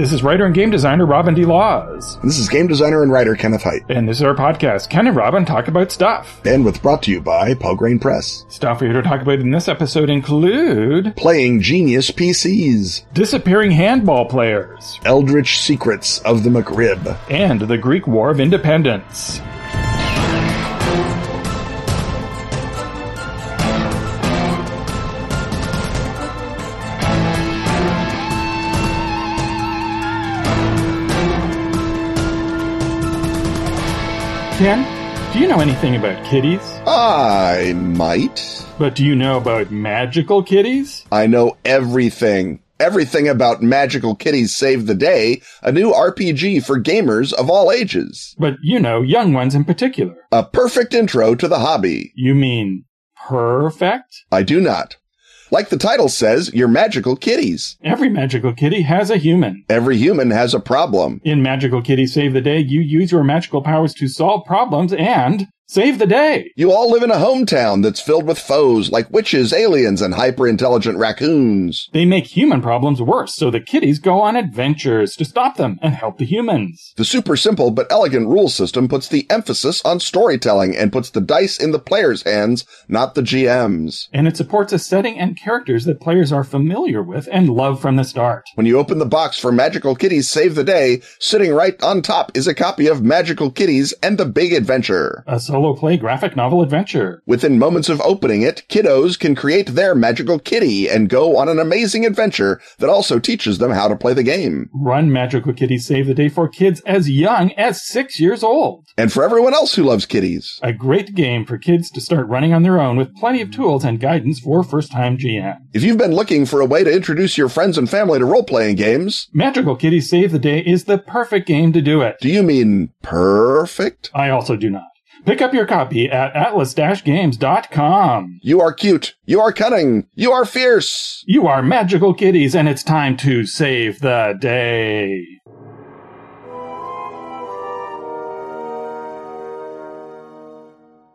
This is writer and game designer Robin D. Laws. This is game designer and writer Kenneth Hite. And this is our podcast, Ken and Robin Talk About Stuff. And Bandwidth brought to you by Pelgrane Press. Stuff we're here to talk about in this episode include Playing Genius PCs, disappearing handball players, Eldritch Secrets of the McRib, and the Greek War of Independence. Ken, do you know anything about kitties? I might. But do you know about magical kitties? I know everything. Everything about Magical Kitties Save the Day, a new RPG for gamers of all ages. But you know, young ones in particular. A perfect intro to the hobby. You mean perfect? I do not. Like the title says, you're magical kitties. Every magical kitty has a human. Every human has a problem. In Magical Kitty Save the Day, you use your magical powers to solve problems and save the day. You all live in a hometown that's filled with foes like witches, aliens, and hyper intelligent raccoons. They make human problems worse, so the kitties go on adventures to stop them and help the humans. The super simple but elegant rule system puts the emphasis on storytelling and puts the dice in the player's hands, not the GM's. And it supports a setting and characters that players are familiar with and love from the start. When you open the box for Magical Kitties Save the Day, sitting right on top is a copy of Magical Kitties and the Big Adventure. A solo play graphic novel adventure. Within moments of opening it, kiddos can create their magical kitty and go on an amazing adventure that also teaches them how to play the game. Run Magical Kitty Save the Day for kids as young as six years old. And for everyone else who loves kitties. A great game for kids to start running on their own with plenty of tools and guidance for first time GM. If you've been looking for a way to introduce your friends and family to role playing games, Magical Kitty Save the Day is the perfect game to do it. do you mean perfect? I also do not. Pick up your copy at atlas-games.com. You are cute. You are cunning. You are fierce. You are magical kitties, and it's time to save the day.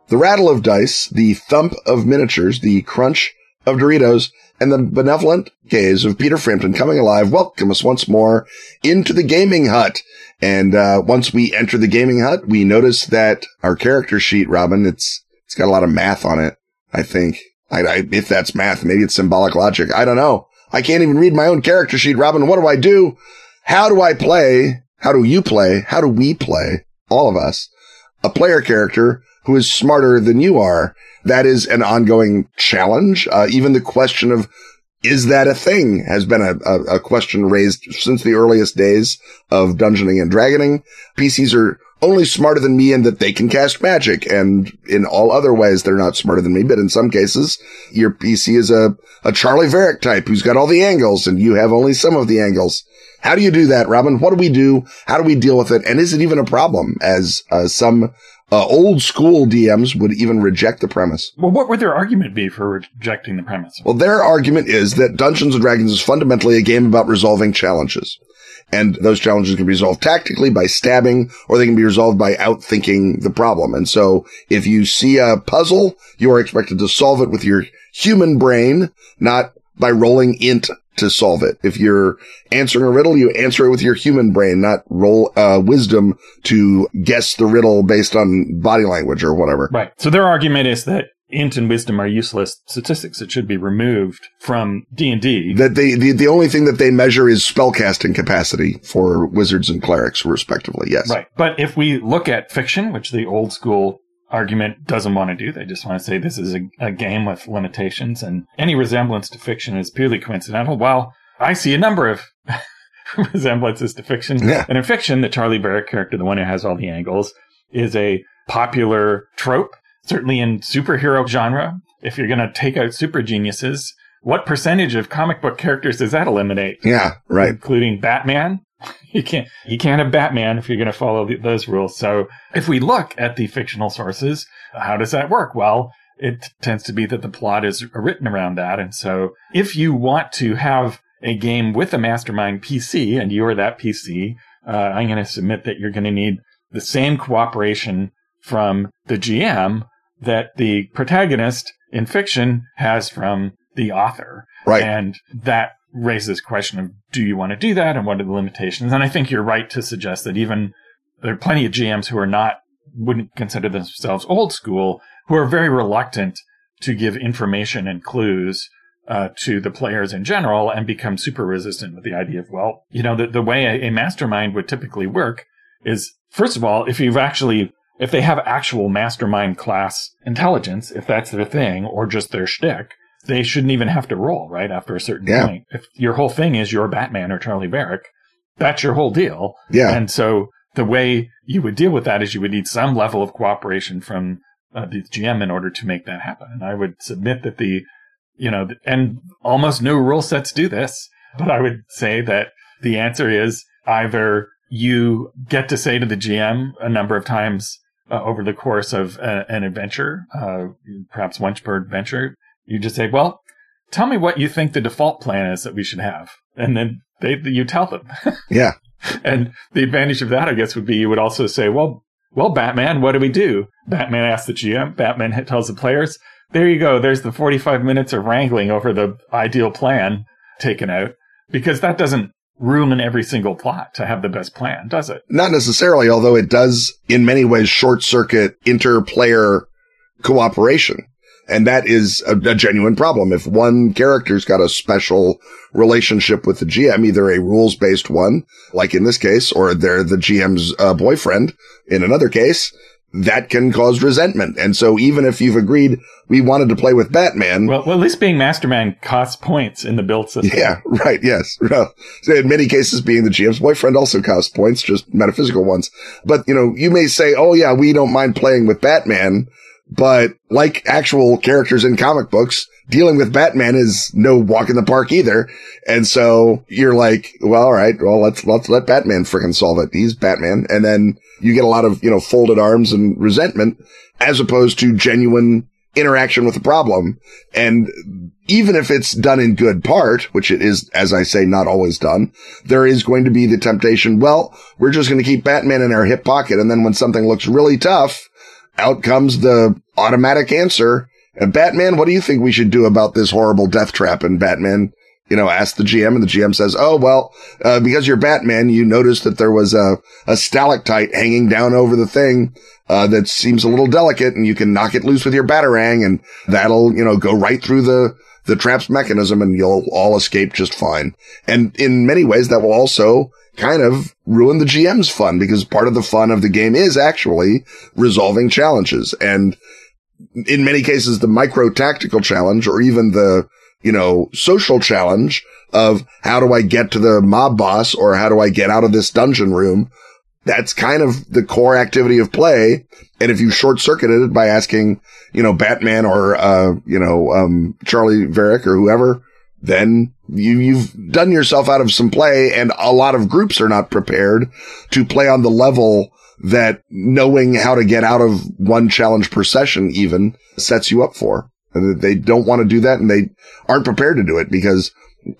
The rattle of dice, the thump of miniatures, the crunch of Doritos, and the benevolent gaze of Peter Frampton coming alive welcome us once more into the gaming hut. And uh, once we enter the gaming hut, we notice that our character sheet, Robin, it's it's got a lot of math on it. I think. I, I, if that's math, maybe it's symbolic logic. I don't know. I can't even read my own character sheet, Robin. What do I do? How do I play? How do you play? How do we play? All of us. A player character who is smarter than you are. That is an ongoing challenge. Uh, even the question of is that a thing has been a, a, a question raised since the earliest days of dungeoning and dragoning. PCs are only smarter than me in that they can cast magic and in all other ways they're not smarter than me. But in some cases, your PC is a, a Charley Varrick type who's got all the angles and you have only some of the angles. How do you do that, Robin? What do we do? How do we deal with it? And is it even a problem as uh, some uh, old school DMs would even reject the premise? Well, what would their argument be for rejecting the premise? Well, their argument is that Dungeons and Dragons is fundamentally a game about resolving challenges. And those challenges can be resolved tactically by stabbing, or they can be resolved by outthinking the problem. And so if you see a puzzle, you are expected to solve it with your human brain, not by rolling int to solve it. If you're answering a riddle, you answer it with your human brain, not roll uh, wisdom to guess the riddle based on body language or whatever. Right. So their argument is that int and wisdom are useless statistics that should be removed from D&D. That they, the, the only thing that they measure is spellcasting capacity for wizards and clerics, respectively. Yes. Right. But if we look at fiction, which the old school argument doesn't want to do, they just want to say this is a, a game with limitations and any resemblance to fiction is purely coincidental. Well, I see a number of resemblances to fiction. Yeah. And in fiction, the Charley Varrick character, the one who has all the angles, is a popular trope, certainly in superhero genre. If you're going to take out super geniuses, what percentage of comic book characters does that eliminate? Yeah. Right. Including Batman. You can't, you can't have Batman if you're going to follow the, those rules. So if we look at the fictional sources, how does that work? Well, it tends to be that the plot is written around that. And so if you want to have a game with a mastermind PC and you are that PC, uh, I'm going to submit that you're going to need the same cooperation from the GM that the protagonist in fiction has from the author. Right. And that raises this question of do you want to do that and what are the limitations? And I think you're right to suggest that even there are plenty of GMs who are not, wouldn't consider themselves old school, who are very reluctant to give information and clues uh, to the players in general and become super resistant with the idea of, well, you know, the, the way a, a mastermind would typically work is, first of all, if you've actually, if they have actual mastermind class intelligence, if that's their thing or just their shtick, they shouldn't even have to roll, right? After a certain Yeah. point. If your whole thing is you're Batman or Charley Varrick, that's your whole deal. Yeah. And so the way you would deal with that is you would need some level of cooperation from uh, the GM in order to make that happen. And I would submit that the, you know, and almost no rule sets do this, but I would say that the answer is either you get to say to the GM a number of times uh, over the course of a, an adventure, uh, perhaps once per adventure, you just say, well, tell me what you think the default plan is that we should have. And then they, you tell them. Yeah. And the advantage of that, I guess, would be you would also say, well, well, Batman, what do we do? Batman asks the GM. Batman tells the players, there you go. There's the 45 minutes of wrangling over the ideal plan taken out because that doesn't ruin every single plot to have the best plan, does it? Not necessarily, although it does in many ways short circuit inter-player cooperation. And that is a, a genuine problem. If one character's got a special relationship with the GM, either a rules based one, like in this case, or they're the GM's uh, boyfriend in another case, that can cause resentment. And so even if you've agreed we wanted to play with Batman, Well, well at least being Masterman costs points in the build system. yeah, right. Yes. Well, so in many cases, being the GM's boyfriend also costs points, just metaphysical ones. But, you know, you may say, oh yeah, we don't mind playing with Batman. But like actual characters in comic books, dealing with Batman is no walk in the park either. And so you're like, well, all right, well, let's, let's let Batman frickin' solve it. He's Batman. And then you get a lot of, you know, folded arms and resentment as opposed to genuine interaction with the problem. And even if it's done in good part, which it is, as I say, not always done, there is going to be the temptation. Well, we're just going to keep Batman in our hip pocket. And then when something looks really tough, out comes the automatic answer. And Batman, what do you think we should do about this horrible death trap? And Batman, you know, asks the GM and the GM says, Oh, well, uh, because you're Batman, you noticed that there was a, a stalactite hanging down over the thing. Uh, that seems a little delicate and you can knock it loose with your batarang and that'll, you know, go right through the, the trap's mechanism and you'll all escape just fine. And in many ways, that will also kind of ruin the GM's fun because part of the fun of the game is actually resolving challenges. And in many cases, the micro tactical challenge or even the, you know, social challenge of how do I get to the mob boss or how do I get out of this dungeon room? That's kind of the core activity of play. And if you short circuited it by asking, you know, Batman or, uh, you know, um, Charley Varrick or whoever, then you, you've done yourself out of some play and a lot of groups are not prepared to play on the level that knowing how to get out of one challenge per session even sets you up for. And They don't want to do that and they aren't prepared to do it because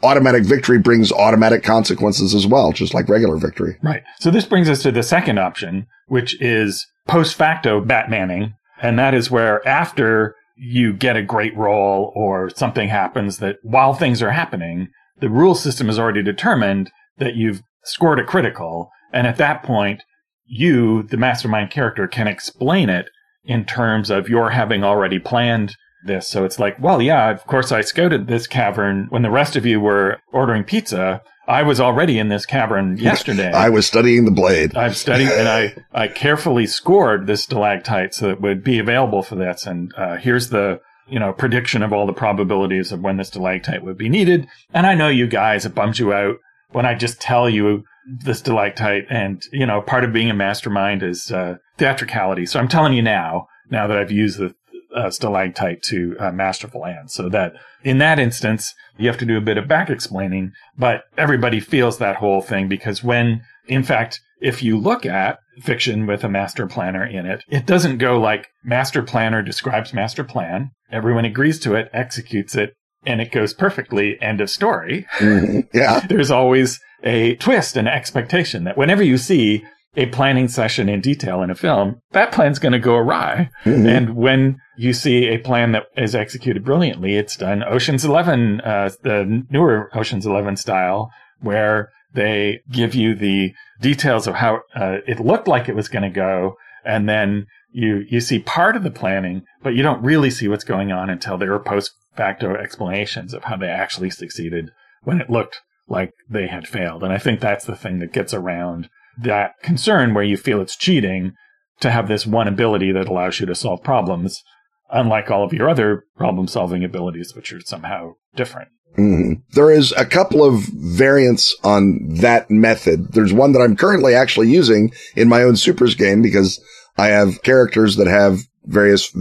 automatic victory brings automatic consequences as well, just like regular victory. Right. So this brings us to the second option, which is post facto Batmaning. And that is where after you get a great roll or something happens that while things are happening, the rule system has already determined that you've scored a critical. And at that point, you, the mastermind character, can explain it in terms of your having already planned this. So it's like, well, yeah, of course I scouted this cavern when the rest of you were ordering pizza. I was already in this cavern yesterday. I was studying the blade. I've studied and I, I carefully scored this stalactite so it would be available for this. And uh, here's the you know prediction of all the probabilities of when this stalactite would be needed. And I know you guys, it bums you out when I just tell you the stalactite. And you know, part of being a mastermind is uh, theatricality. So I'm telling you now, now that I've used the uh, stalactite to uh, masterful ends, so that in that instance you have to do a bit of back explaining, but everybody feels that whole thing because when, in fact, if you look at fiction with a master planner in it, it doesn't go like master planner describes master plan. Everyone agrees to it, executes it, and it goes perfectly. End of story. Mhm. Yeah. There's always a twist and expectation that whenever you see a planning session in detail in a film, that plan's going to go awry. Mhm. And when you see a plan that is executed brilliantly, it's done Ocean's 11, uh, the newer Ocean's 11 style, where they give you the details of how uh, it looked like it was going to go. And then you, you see part of the planning, but you don't really see what's going on until there are post facto explanations of how they actually succeeded when it looked like they had failed. And I think that's the thing that gets around that concern where you feel it's cheating to have this one ability that allows you to solve problems, unlike all of your other problem solving abilities, which are somehow different. Mhm. There is a couple of variants on that method. There's one that I'm currently actually using in my own supers game because I have characters that have various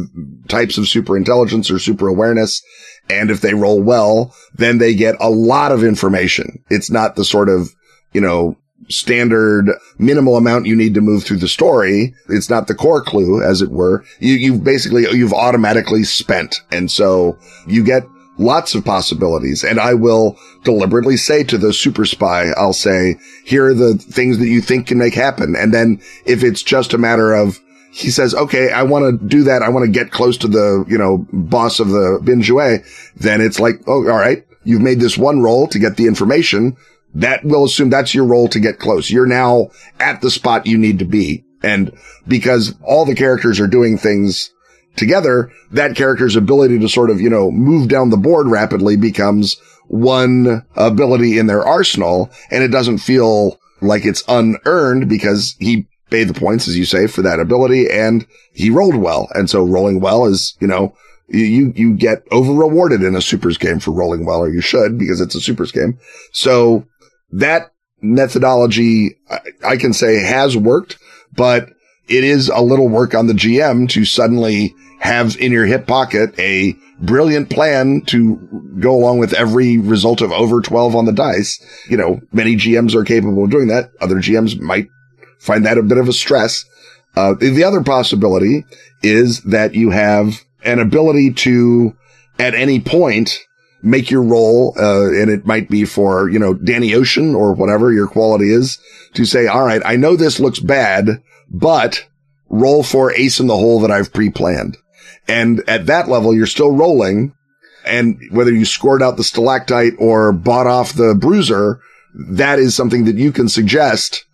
types of super intelligence or super awareness. And if they roll well, then they get a lot of information. It's not the sort of, you know, standard minimal amount you need to move through the story. It's not the core clue, as it were. You, you've basically, you've automatically spent. And so you get lots of possibilities. And I will deliberately say to the super spy, I'll say, here are the things that you think can make happen. And then if it's just a matter of, he says, okay, I want to do that. I want to get close to the, you know, boss of the bin jouet. Then it's like, oh, all right. You've made this one roll to get the information. That will assume that's your role to get close. You're now at the spot you need to be. And because all the characters are doing things together, that character's ability to sort of, you know, move down the board rapidly becomes one ability in their arsenal. And it doesn't feel like it's unearned because he paid the points, as you say, for that ability and he rolled well. And so rolling well is, you know, you, you get over rewarded in a supers game for rolling well, or you should because it's a supers game. So that methodology, I, can say has worked, but it is a little work on the GM to suddenly have in your hip pocket a brilliant plan to go along with every result of over 12 on the dice. You know, many GMs are capable of doing that. Other GMs might find that a bit of a stress. Uh, the other possibility is that you have an ability to, at any point, make your roll, uh, and it might be for, you know, Danny Ocean or whatever your quality is to say, all right, I know this looks bad, but roll for ace in the hole that I've pre-planned. And at that level, you're still rolling. And whether you scored out the stalactite or bought off the bruiser, that is something that you can suggest.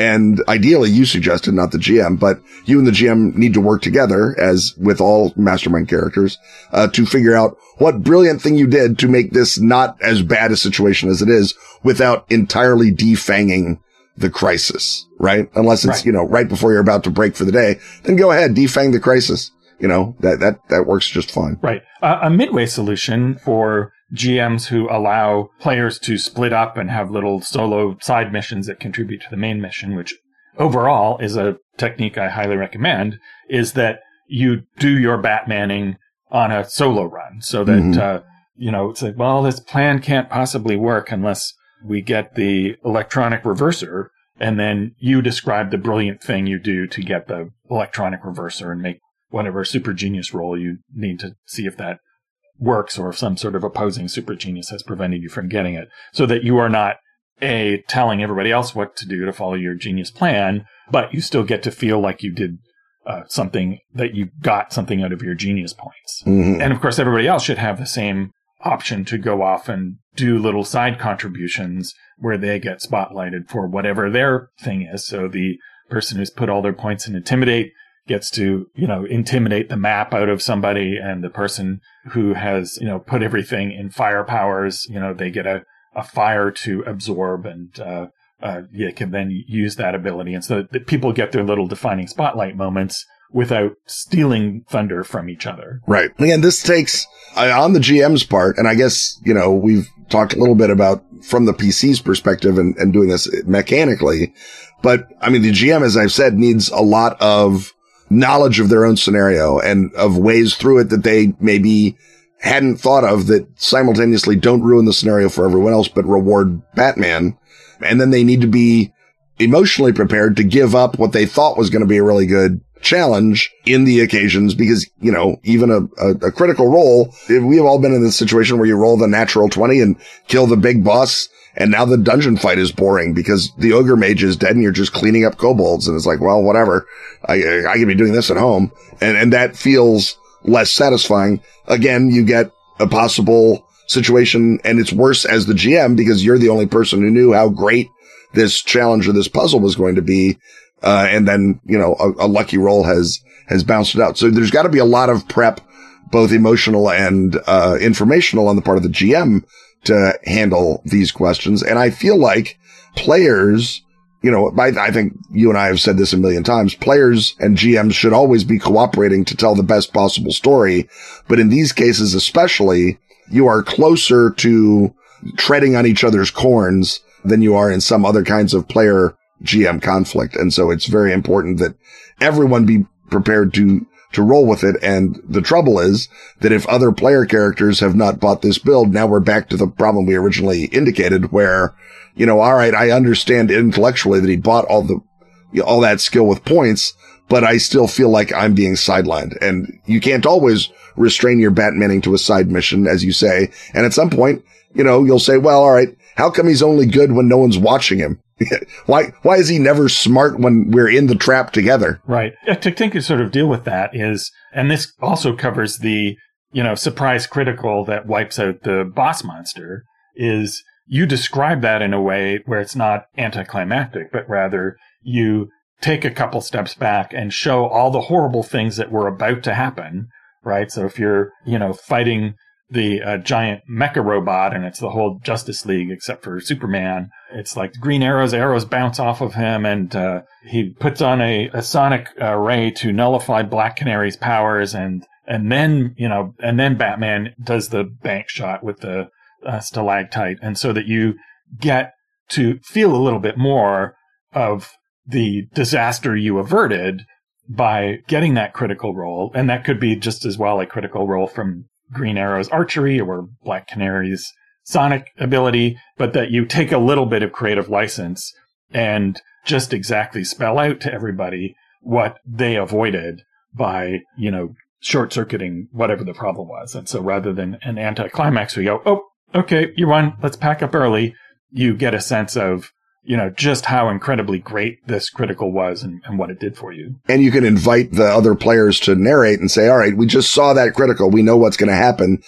And ideally you suggested, not the GM, but you and the GM need to work together as with all mastermind characters, uh, to figure out what brilliant thing you did to make this not as bad a situation as it is without entirely defanging the crisis, right? Unless it's, Right. you know, right before you're about to break for the day, then go ahead, defang the crisis. You know, that, that, that works just fine. Right. Uh, a midway solution for GMs who allow players to split up and have little solo side missions that contribute to the main mission, which overall is a technique I highly recommend, is that you do your Batmaning on a solo run so that, Mhm. uh, you know, it's like, well, this plan can't possibly work unless we get the electronic reverser. And then you describe the brilliant thing you do to get the electronic reverser and make whatever super genius roll you need to see if that works or if some sort of opposing super genius has prevented you from getting it. So that you are not a telling everybody else what to do to follow your genius plan but you still get to feel like you did uh, something that you got something out of your genius points. Mhm. and of course everybody else should have the same option to go off and do little side contributions where they get spotlighted for whatever their thing is. So the person who's put all their points in intimidate gets to, you know, intimidate the map out of somebody and the person who has, you know, put everything in fire powers, you know, they get a, a fire to absorb and, uh, uh, can then use that ability. And so people get their little defining spotlight moments without stealing thunder from each other. Right. Again, this takes uh, on the GM's part, and I guess, you know, we've talked a little bit about from the PC's perspective and, and doing this mechanically. But I mean, the GM, as I've said, needs a lot of knowledge of their own scenario and of ways through it that they maybe hadn't thought of that simultaneously don't ruin the scenario for everyone else, but reward Batman. And then they need to be emotionally prepared to give up what they thought was going to be a really good challenge in the occasions because, you know, even a, a, a critical roll, if we have all been in this situation where you roll the natural 20 and kill the big boss And now the dungeon fight is boring because the ogre mage is dead and you're just cleaning up kobolds. And it's like, well, whatever. I, I can be doing this at home. And, and that feels less satisfying. Again, you get a possible situation and it's worse as the GM because you're the only person who knew how great this challenge or this puzzle was going to be. Uh, and then, you know, a, a lucky roll has, has bounced it out. So there's got to be a lot of prep, both emotional and, uh, informational on the part of the GM to handle these questions. And I feel like players, you know, I, I, think you and I have said this a million times. Players and GMs should always be cooperating to tell the best possible story. But in these cases, especially, you are closer to treading on each other's corns than you are in some other kinds of player GM conflict. And so it's very important that everyone be prepared to to roll with it. And the trouble is that if other player characters have not bought this build, now we're back to the problem we originally indicated where, you know, all right, I understand intellectually that he bought all the, all that skill with points, but I still feel like I'm being sidelined and you can't always restrain your Batmaning to a side mission, as you say. And at some point, you know, you'll say, well, all right, how come he's only good when no one's watching him? why, why is he never smart when we're in the trap together? Right. To think to sort of deal with that is, and this also covers the, you know, surprise critical that wipes out the boss monster is you describe that in a way where it's not anticlimactic, but rather you take a couple steps back and show all the horrible things that were about to happen. Right. So if you're, you know, fighting the uh, giant mecha robot and it's the whole Justice League except for Superman. It's like Green Arrow's arrows bounce off of him and uh, he puts on a, a sonic uh, ray to nullify Black Canary's powers and and then, you know, and then Batman does the bank shot with the uh, stalactite and so that you get to feel a little bit more of the disaster you averted by getting that critical role. And that could be just as well a critical role from Green Arrow's archery or Black Canary's sonic ability, but that you take a little bit of creative license and just exactly spell out to everybody what they avoided by, you know, short circuiting whatever the problem was. And so rather than an anticlimax, we go, oh, okay, you won. Let's pack up early. You get a sense of you know, just how incredibly great this critical was and, and, what it did for you. And you can invite the other players to narrate and say, all right, we just saw that critical. We know what's going to happen.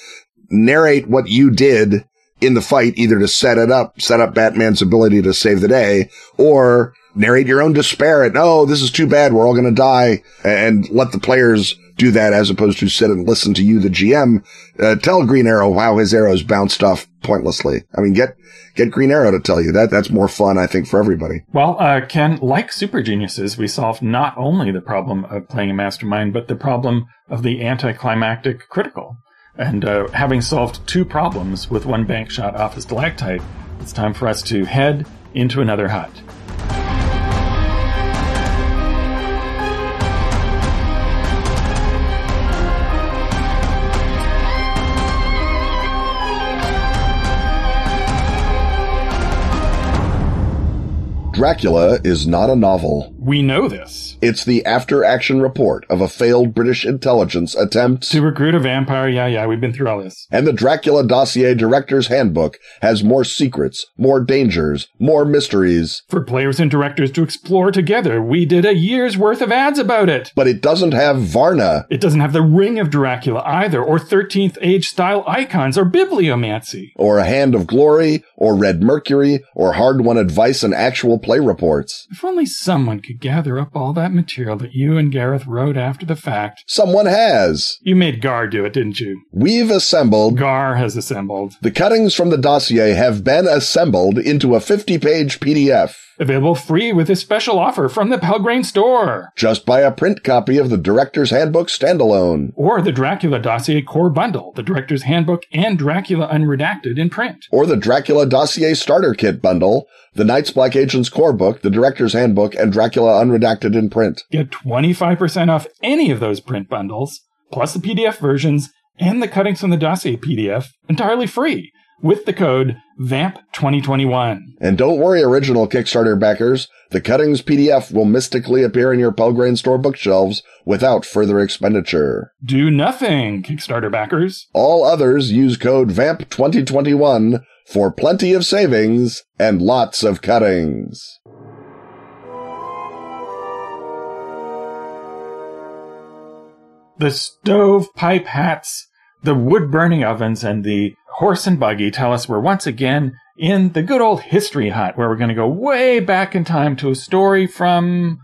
Narrate what you did in the fight, either to set it up, set up Batman's ability to save the day or narrate your own despair at, oh, this is too bad. We're all going to die and let the players do that as opposed to sit and listen to you, the GM, uh, tell Green Arrow how his arrows bounced off pointlessly. I mean, get, get Green Arrow to tell you that. That's more fun, I think, for everybody. Well, uh, Ken, like Super Geniuses, we solved not only the problem of playing a mastermind, but the problem of the anticlimactic critical. And uh, having solved two problems with one bank shot off his stalactite, it's time for us to head into another hut. Dracula is not a novel. We know this. It's the after action report of a failed British intelligence attempt to recruit a vampire. Yeah, yeah, we've been through all this. And the Dracula Dossier Director's Handbook has more secrets, more dangers, more mysteries. For players and directors to explore together. We did a year's worth of ads about it. But it doesn't have Varna. It doesn't have the ring of Dracula either, or 13th age style icons, or bibliomancy. Or a hand of glory, or red mercury, or hard won advice and actual play reports. If only someone could gather up all that material that you and Gareth wrote after the fact. Someone has. You made Gar do it, didn't you? We've assembled. Gar has assembled. The cuttings from the dossier have been assembled into a 50 page PDF. Available free with a special offer from the Pelgrane store. Just buy a print copy of the Director's Handbook standalone. Or the Dracula Dossier Core Bundle, the Director's Handbook and Dracula Unredacted in print. Or the Dracula Dossier Starter Kit Bundle, the Night's Black Agent's Core Book, the Director's Handbook, and Dracula Unredacted in print. Get 25% off any of those print bundles, plus the PDF versions and the cuttings from the Dossier PDF entirely free with the code VAMP2021. And don't worry, original Kickstarter backers. The Cuttings PDF will mystically appear in your Pelgrane store bookshelves without further expenditure. Do nothing, Kickstarter backers. All others use code VAMP2021 for plenty of savings and lots of cuttings. The stovepipe hats, the wood burning ovens, and the horse and buggy tell us we're once again in the good old history hut where we're going to go way back in time to a story from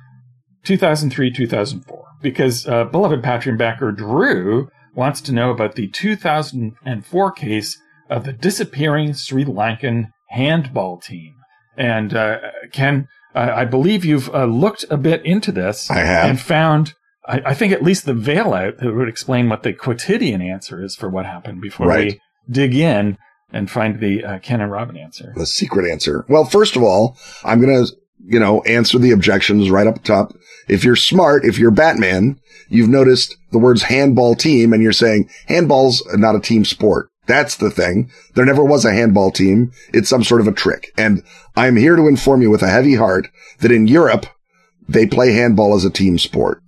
2003 2004 because uh, beloved patron backer Drew wants to know about the 2004 case of the disappearing Sri Lankan handball team. And uh, Ken, uh, I believe you've uh, looked a bit into this. I have. And found, I, I, think, at least the veil out that would explain what the quotidian answer is for what happened before right. we dig in and find the uh, Ken and Robin answer. The secret answer. Well, first of all, I'm going to, you know, answer the objections right up top. If you're smart, if you're Batman, you've noticed the words handball team and you're saying handball's not a team sport. That's the thing. There never was a handball team. It's some sort of a trick. And I'm here to inform you with a heavy heart that in Europe, they play handball as a team sport.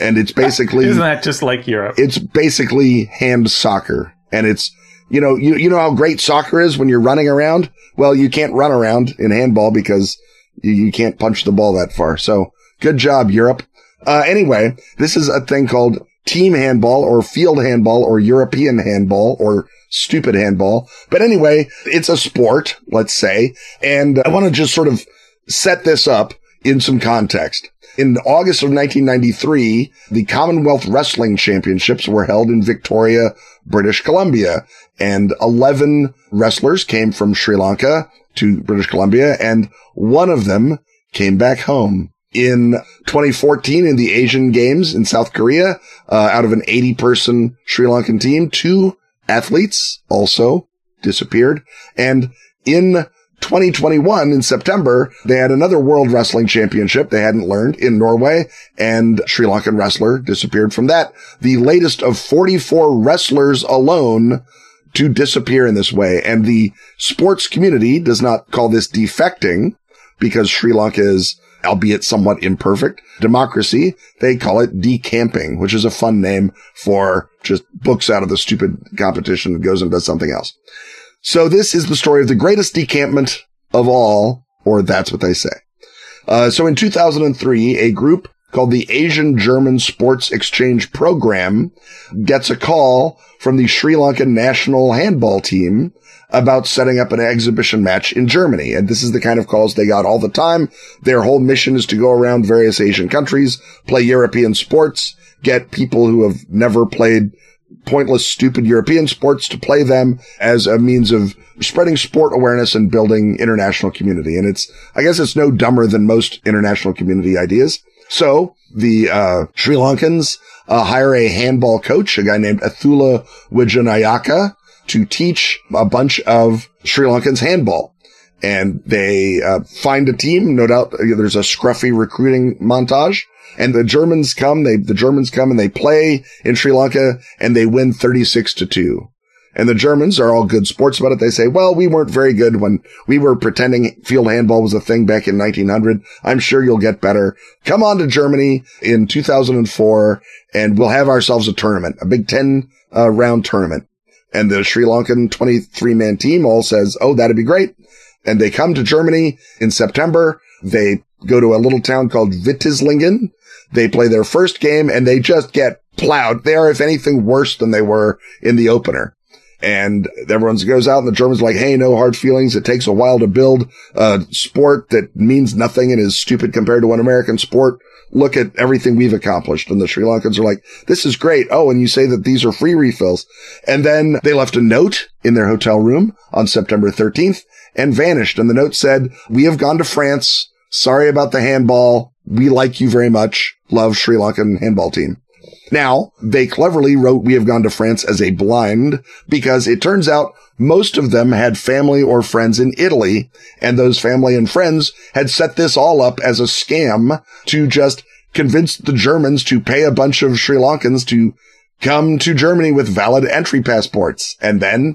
And it's basically, isn't that just like Europe? It's basically hand soccer and it's, you know, you, you know how great soccer is when you're running around? Well, you can't run around in handball because you, you can't punch the ball that far. So good job, Europe. Uh, anyway, this is a thing called team handball or field handball or European handball or stupid handball. But anyway, it's a sport, let's say. And I want to just sort of set this up in some context. In August of 1993, the Commonwealth Wrestling Championships were held in Victoria, British Columbia, and 11 wrestlers came from Sri Lanka to British Columbia, and one of them came back home. In 2014, in the Asian Games in South Korea, uh, out of an 80 person Sri Lankan team, two athletes also disappeared. And in 2021 in September, they had another world wrestling championship they hadn't learned in Norway and Sri Lankan wrestler disappeared from that. The latest of 44 wrestlers alone to disappear in this way. And the sports community does not call this defecting because Sri Lanka is albeit somewhat imperfect democracy. They call it decamping, which is a fun name for just books out of the stupid competition that goes and does something else. So this is the story of the greatest decampment of all, or that's what they say. Uh, so in 2003, a group called the Asian German Sports Exchange Program gets a call from the Sri Lankan national handball team about setting up an exhibition match in Germany. And this is the kind of calls they got all the time. Their whole mission is to go around various Asian countries, play European sports, get people who have never played pointless, stupid European sports to play them as a means of spreading sport awareness and building international community. And it's, I guess it's no dumber than most international community ideas. So the uh, Sri Lankans uh, hire a handball coach, a guy named Athula Wijanayaka, to teach a bunch of Sri Lankans handball. And they uh, find a team. No doubt uh, there's a scruffy recruiting montage. And the Germans come, they, the Germans come and they play in Sri Lanka and they win 36 to 2. And the Germans are all good sports about it. They say, well, we weren't very good when we were pretending field handball was a thing back in 1900. I'm sure you'll get better. Come on to Germany in 2004 and we'll have ourselves a tournament, a big 10 uh, round tournament. And the Sri Lankan 23 man team all says, Oh, that'd be great. And they come to Germany in September. They go to a little town called Witzlingen. They play their first game and they just get plowed. They are, if anything, worse than they were in the opener and everyone goes out and the Germans are like, Hey, no hard feelings. It takes a while to build a sport that means nothing and is stupid compared to an American sport. Look at everything we've accomplished. And the Sri Lankans are like, this is great. Oh, and you say that these are free refills. And then they left a note in their hotel room on September 13th and vanished. And the note said, we have gone to France. Sorry about the handball. We like you very much. Love Sri Lankan handball team. Now, they cleverly wrote We Have Gone to France as a blind because it turns out most of them had family or friends in Italy and those family and friends had set this all up as a scam to just convince the Germans to pay a bunch of Sri Lankans to come to Germany with valid entry passports. And then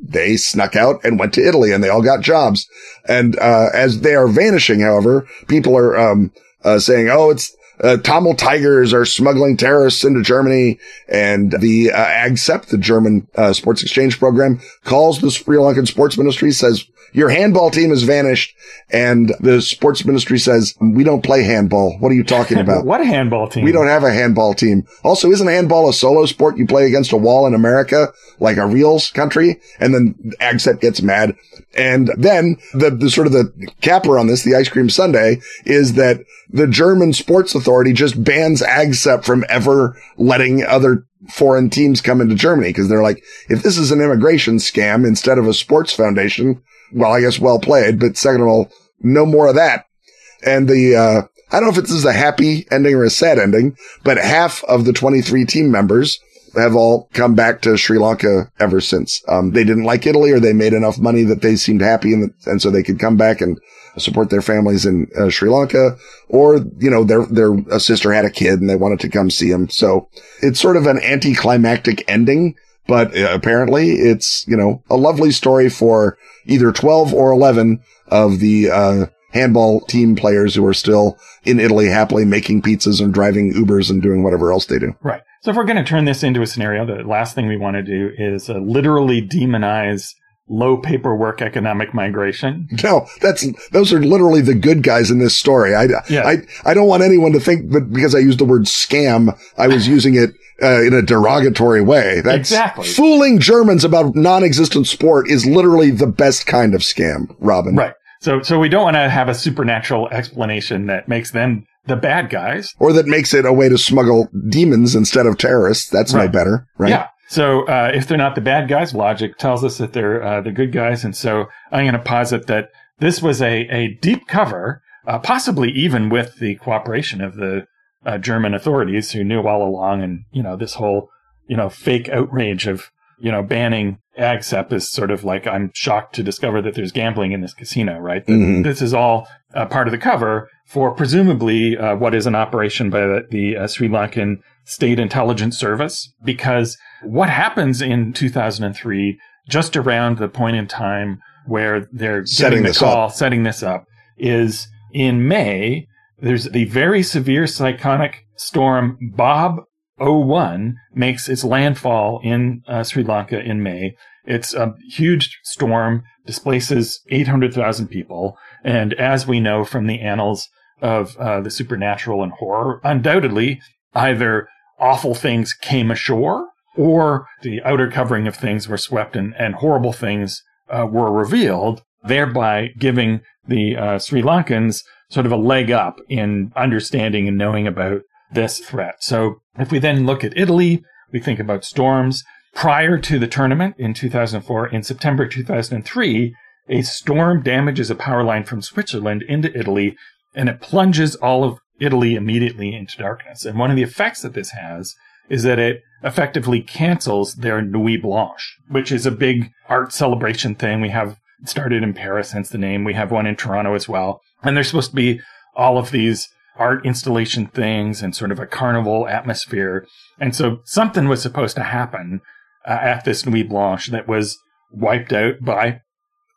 they snuck out and went to Italy and they all got jobs. And, uh, as they are vanishing, however, people are, um, uh, saying, Oh, it's, uh, Tamil Tigers are smuggling terrorists into Germany and the, uh, the German, uh, sports exchange program calls the Sri Lankan sports ministry, says, your handball team has vanished. And the sports ministry says, we don't play handball. What are you talking about? what handball team? We don't have a handball team. Also, isn't handball a solo sport you play against a wall in America, like a real country? And then AGSEP gets mad. And then the, the sort of the capper on this, the ice cream Sunday is that the German sports authority just bans AGSEP from ever letting other foreign teams come into Germany because they're like, if this is an immigration scam instead of a sports foundation, well, I guess well played, but second of all, no more of that. And the, uh, I don't know if this is a happy ending or a sad ending, but half of the 23 team members have all come back to Sri Lanka ever since. Um, they didn't like Italy or they made enough money that they seemed happy and, and so they could come back and support their families in uh, Sri Lanka or, you know, their, their sister had a kid and they wanted to come see him. So it's sort of an anticlimactic ending, but uh, apparently it's, you know, a lovely story for either 12 or 11 of the, uh, handball team players who are still in Italy happily making pizzas and driving Ubers and doing whatever else they do. Right. So if we're going to turn this into a scenario, the last thing we want to do is uh, literally demonize low paperwork economic migration. No, that's those are literally the good guys in this story. I yeah. I I don't want anyone to think that because I used the word scam, I was using it uh, in a derogatory way. That's exactly fooling Germans about non-existent sport is literally the best kind of scam, Robin. Right. So, so we don't want to have a supernatural explanation that makes them the bad guys, or that makes it a way to smuggle demons instead of terrorists. That's right. no better, right? Yeah. So, uh, if they're not the bad guys, logic tells us that they're uh, the good guys, and so I'm going to posit that this was a a deep cover, uh, possibly even with the cooperation of the uh, German authorities who knew all along, and you know this whole you know fake outrage of you know banning AGSEP is sort of like I'm shocked to discover that there's gambling in this casino, right? Mm-hmm. This is all uh, part of the cover for presumably uh, what is an operation by the, the uh, Sri Lankan State Intelligence Service. Because what happens in 2003, just around the point in time where they're setting the call, up. setting this up, is in May. There's the very severe cyclonic storm Bob 01 makes its landfall in uh, Sri Lanka in May. It's a huge storm, displaces 800,000 people. And as we know from the annals of uh, the supernatural and horror, undoubtedly either awful things came ashore or the outer covering of things were swept and, and horrible things uh, were revealed, thereby giving the uh, Sri Lankans sort of a leg up in understanding and knowing about this threat. So if we then look at Italy, we think about storms. Prior to the tournament in 2004, in September 2003, a storm damages a power line from Switzerland into Italy and it plunges all of Italy immediately into darkness. And one of the effects that this has is that it effectively cancels their Nuit Blanche, which is a big art celebration thing. We have started in Paris, hence the name. We have one in Toronto as well. And there's supposed to be all of these art installation things and sort of a carnival atmosphere. And so something was supposed to happen uh, at this Nuit Blanche that was wiped out by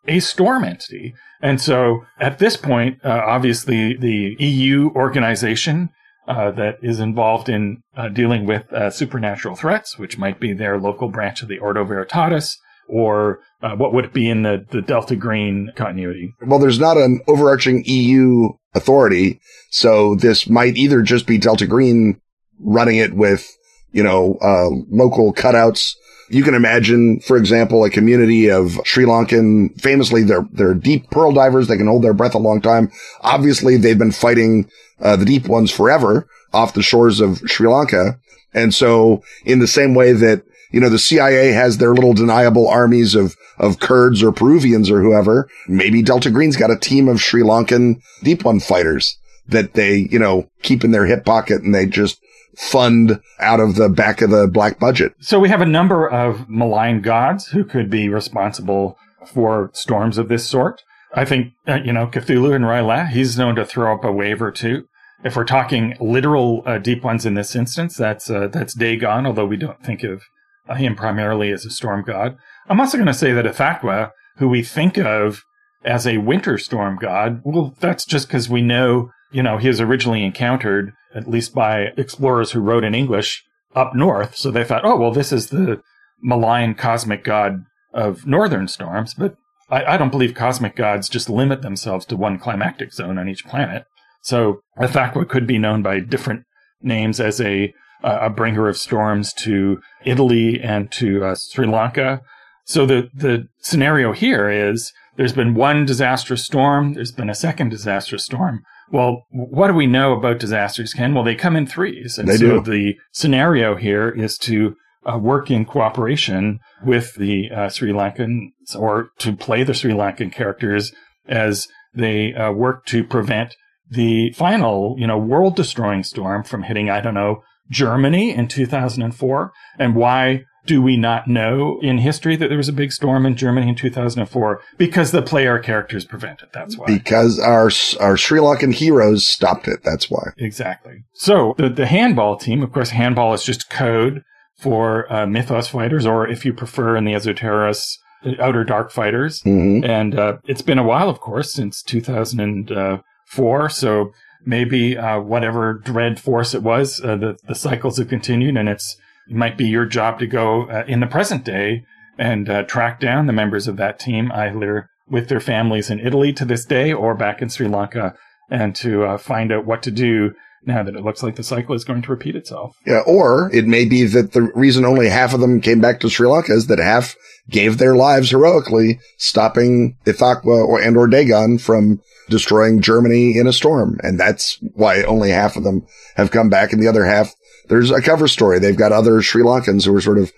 a storm entity. And so at this point, uh, obviously the EU organization uh, that is involved in uh, dealing with uh, supernatural threats, which might be their local branch of the Ordo Veritatis, or uh, what would it be in the, the Delta Green continuity? Well, there's not an overarching EU authority. So this might either just be Delta Green running it with, you know, uh, local cutouts. You can imagine, for example, a community of Sri Lankan, famously they're, they're deep pearl divers. They can hold their breath a long time. Obviously they've been fighting, uh, the deep ones forever off the shores of Sri Lanka. And so in the same way that you know, the CIA has their little deniable armies of, of Kurds or Peruvians or whoever. Maybe Delta Green's got a team of Sri Lankan deep one fighters that they, you know, keep in their hip pocket and they just fund out of the back of the black budget. So we have a number of malign gods who could be responsible for storms of this sort. I think, uh, you know, Cthulhu and R'lyeh, he's known to throw up a wave or two. If we're talking literal uh, deep ones in this instance, that's, uh, that's Dagon, although we don't think of him primarily as a storm god. I'm also going to say that Ithaqua, who we think of as a winter storm god, well, that's just because we know, you know, he was originally encountered, at least by explorers who wrote in English, up north. So they thought, oh, well, this is the malign cosmic god of northern storms. But I, I don't believe cosmic gods just limit themselves to one climactic zone on each planet. So Ithaqua could be known by different names as a a bringer of storms to Italy and to uh, Sri Lanka. So the the scenario here is there's been one disastrous storm, there's been a second disastrous storm. Well, what do we know about disasters, Ken? Well, they come in threes, and They so do. the scenario here is to uh, work in cooperation with the uh, Sri Lankans or to play the Sri Lankan characters as they uh, work to prevent the final, you know, world destroying storm from hitting, I don't know, Germany in 2004. And why do we not know in history that there was a big storm in Germany in 2004? Because the player characters prevent it. That's why. Because our our Sri Lankan heroes stopped it. That's why. Exactly. So the, the handball team, of course, handball is just code for uh, Mythos fighters, or if you prefer in the Esoteros, the Outer Dark fighters. hmm And uh, it's been a while, of course, since 2004. So maybe uh, whatever dread force it was, uh, the, the cycles have continued, and it's it might be your job to go uh, in the present day and uh, track down the members of that team, either with their families in Italy to this day or back in Sri Lanka, and to uh, find out what to do now that it looks like the cycle is going to repeat itself. Yeah, or it may be that the reason only half of them came back to Sri Lanka is that half gave their lives heroically, stopping Ithaqua or and or Dagon from destroying Germany in a storm, and that's why only half of them have come back, and the other half there's a cover story. They've got other Sri Lankans who are sort of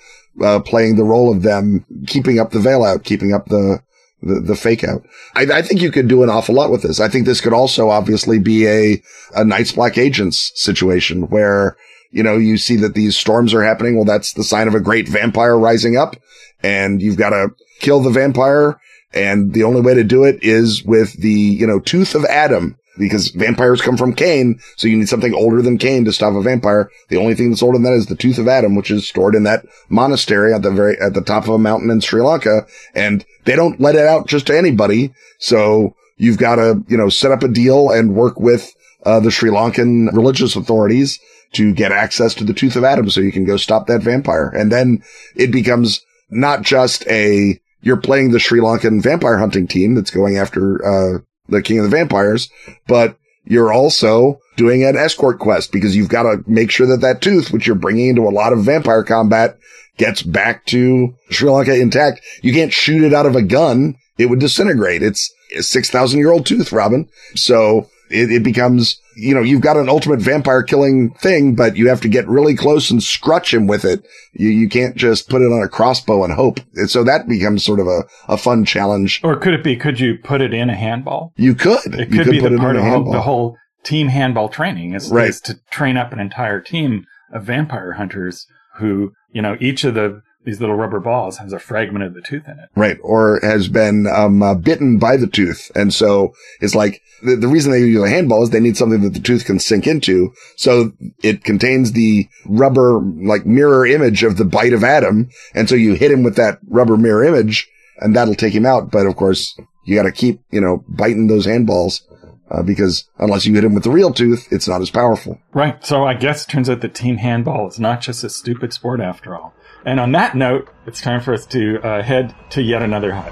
uh, playing the role of them, keeping up the veil out, keeping up the the, the fake out. I, I think you could do an awful lot with this. I think this could also obviously be a a Night's Black Agents situation where you know you see that these storms are happening. Well, that's the sign of a great vampire rising up, and you've got to kill the vampire. And the only way to do it is with the you know tooth of Adam. Because vampires come from Cain, so you need something older than Cain to stop a vampire. The only thing that's older than that is the tooth of Adam, which is stored in that monastery at the very, at the top of a mountain in Sri Lanka. And they don't let it out just to anybody. So you've got to, you know, set up a deal and work with, uh, the Sri Lankan religious authorities to get access to the tooth of Adam so you can go stop that vampire. And then it becomes not just a, you're playing the Sri Lankan vampire hunting team that's going after, uh, the king of the vampires, but you're also doing an escort quest because you've got to make sure that that tooth, which you're bringing into a lot of vampire combat, gets back to Sri Lanka intact. You can't shoot it out of a gun. It would disintegrate. It's a 6,000 year old tooth, Robin. So it, it becomes, you know, you've got an ultimate vampire killing thing, but you have to get really close and scrutch him with it. You, you can't just put it on a crossbow and hope. And so that becomes sort of a, a fun challenge. Or could it be? Could you put it in a handball? You could. It you could be put the it part of handball. the whole team handball training is, Right. is to train up an entire team of vampire hunters who, you know, each of the these little rubber balls has a fragment of the tooth in it. Right. Or has been, um, uh, bitten by the tooth. And so it's like the, the reason they use a handball is they need something that the tooth can sink into. So it contains the rubber, like mirror image of the bite of Adam. And so you hit him with that rubber mirror image and that'll take him out. But of course you got to keep, you know, biting those handballs. Uh, because unless you hit him with the real tooth, it's not as powerful. Right. So I guess it turns out that team handball is not just a stupid sport after all. And on that note, it's time for us to uh, head to yet another hut.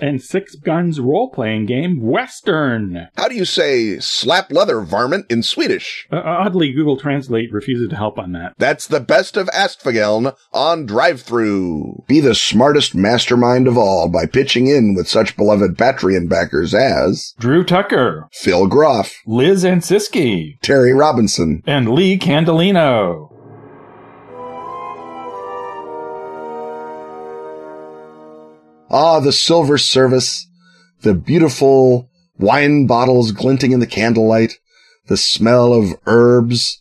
and Six Guns role playing game, Western. How do you say slap leather varmint in Swedish? Uh, oddly, Google Translate refuses to help on that. That's the best of Åskfågeln on DriveThru. Be the smartest mastermind of all by pitching in with such beloved Patreon backers as Drew Tucker, Phil Groff, Liz Ansiski, Terry Robinson, and Lee Candelino. Ah, the silver service, the beautiful wine bottles glinting in the candlelight, the smell of herbs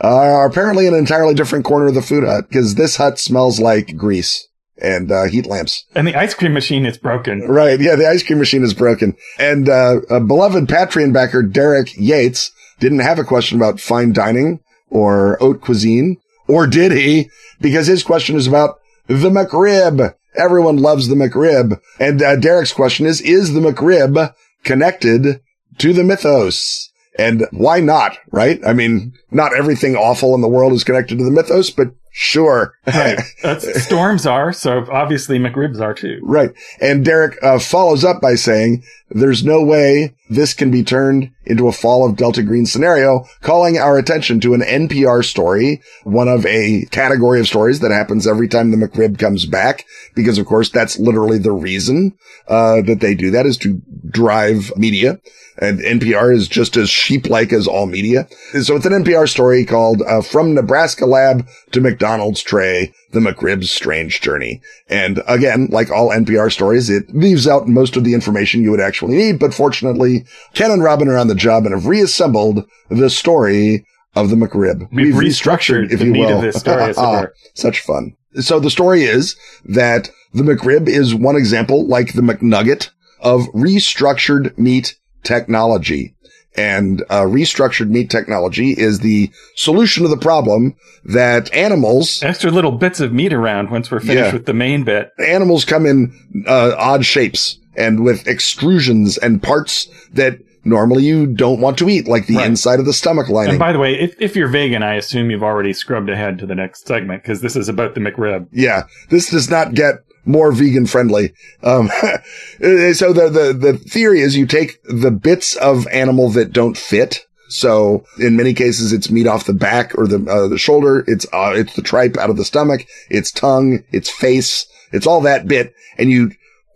are apparently an entirely different corner of the food hut because this hut smells like grease and uh, heat lamps. And the ice cream machine is broken. Right. Yeah. The ice cream machine is broken. And, uh, a beloved Patreon backer, Derek Yates, didn't have a question about fine dining or haute cuisine. Or did he? Because his question is about the McRib. Everyone loves the McRib. And, uh, Derek's question is, is the McRib connected to the mythos? And why not? Right? I mean, not everything awful in the world is connected to the mythos, but sure. Right. That's, storms are, so obviously McRibs are too. Right. And Derek uh, follows up by saying, there's no way this can be turned into a fall of Delta Green scenario, calling our attention to an NPR story, one of a category of stories that happens every time the McRib comes back, because of course that's literally the reason, uh, that they do that is to drive media. And NPR is just as sheep-like as all media. So it's an NPR story called uh, From Nebraska Lab to McDonald's Donald's tray, The McRib's Strange Journey. And again, like all NPR stories, it leaves out most of the information you would actually need. But fortunately, Ken and Robin are on the job and have reassembled the story of the McRib. We've restructured the meat of this story, were. Such fun. So the story is that the McRib is one example, like the McNugget, of restructured meat technology. And uh, restructured meat technology is the solution to the problem that animals Extra little bits of meat around once we're finished Yeah. with the main bit. animals come in uh, odd shapes and with extrusions and parts that normally you don't want to eat, like the Right. inside of the stomach lining. And by the way, if, if you're vegan, I assume you've already scrubbed ahead to the next segment because this is about the McRib. Yeah, this does not get more vegan friendly. Um, so the, the, the theory is you take the bits of animal that don't fit. So in many cases, it's meat off the back or the, uh, the shoulder. It's, uh, it's the tripe out of the stomach. It's tongue. It's face. It's all that bit. And you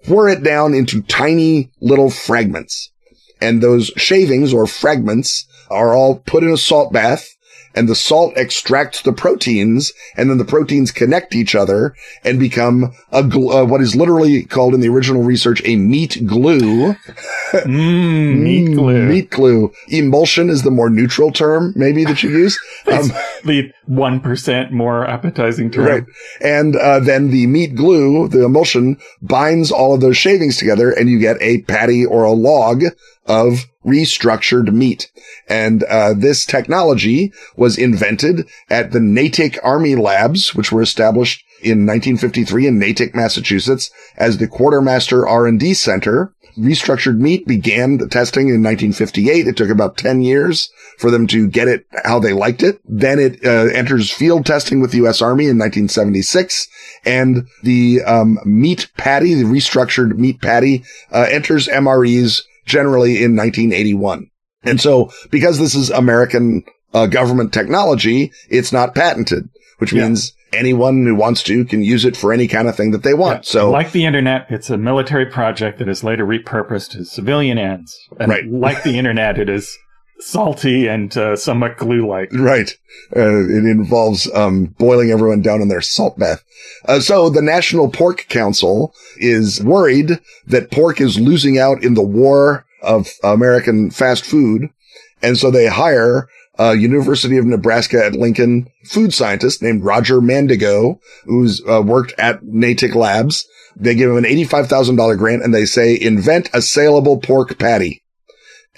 whir it down into tiny little fragments. And those shavings or fragments are all put in a salt bath and the salt extracts the proteins and then the proteins connect each other and become a gl- uh, what is literally called in the original research a meat glue. Mmm, meat Mm, glue. Meat glue. Emulsion is the more neutral term maybe that you use. Um, the 1% more appetizing term. Right. And uh, then the meat glue, the emulsion, binds all of those shavings together and you get a patty or a log of restructured meat. And uh, this technology was invented at the Natick Army Labs, which were established in 1953 in Natick, Massachusetts, as the Quartermaster R&D Center. Restructured meat began the testing in 1958. It took about 10 years for them to get it how they liked it. Then it uh, enters field testing with the U.S. Army in 1976, and the um, meat patty, the restructured meat patty, uh, enters MREs generally in 1981. And so, because this is American uh, government technology, it's not patented, which Yeah. means anyone who wants to can use it for any kind of thing that they want. Yeah. So, like the internet, it's a military project that is later repurposed to civilian ends. And Right. like the internet, it is salty and uh, somewhat glue-like. Right. Uh, it involves um, boiling everyone down in their salt bath. Uh, so the National Pork Council is worried that pork is losing out in the war of American fast food. And so they hire a University of Nebraska at Lincoln food scientist named Roger Mandigo, who's uh, worked at Natick Labs. They give him an $85,000 grant and they say, invent a saleable pork patty.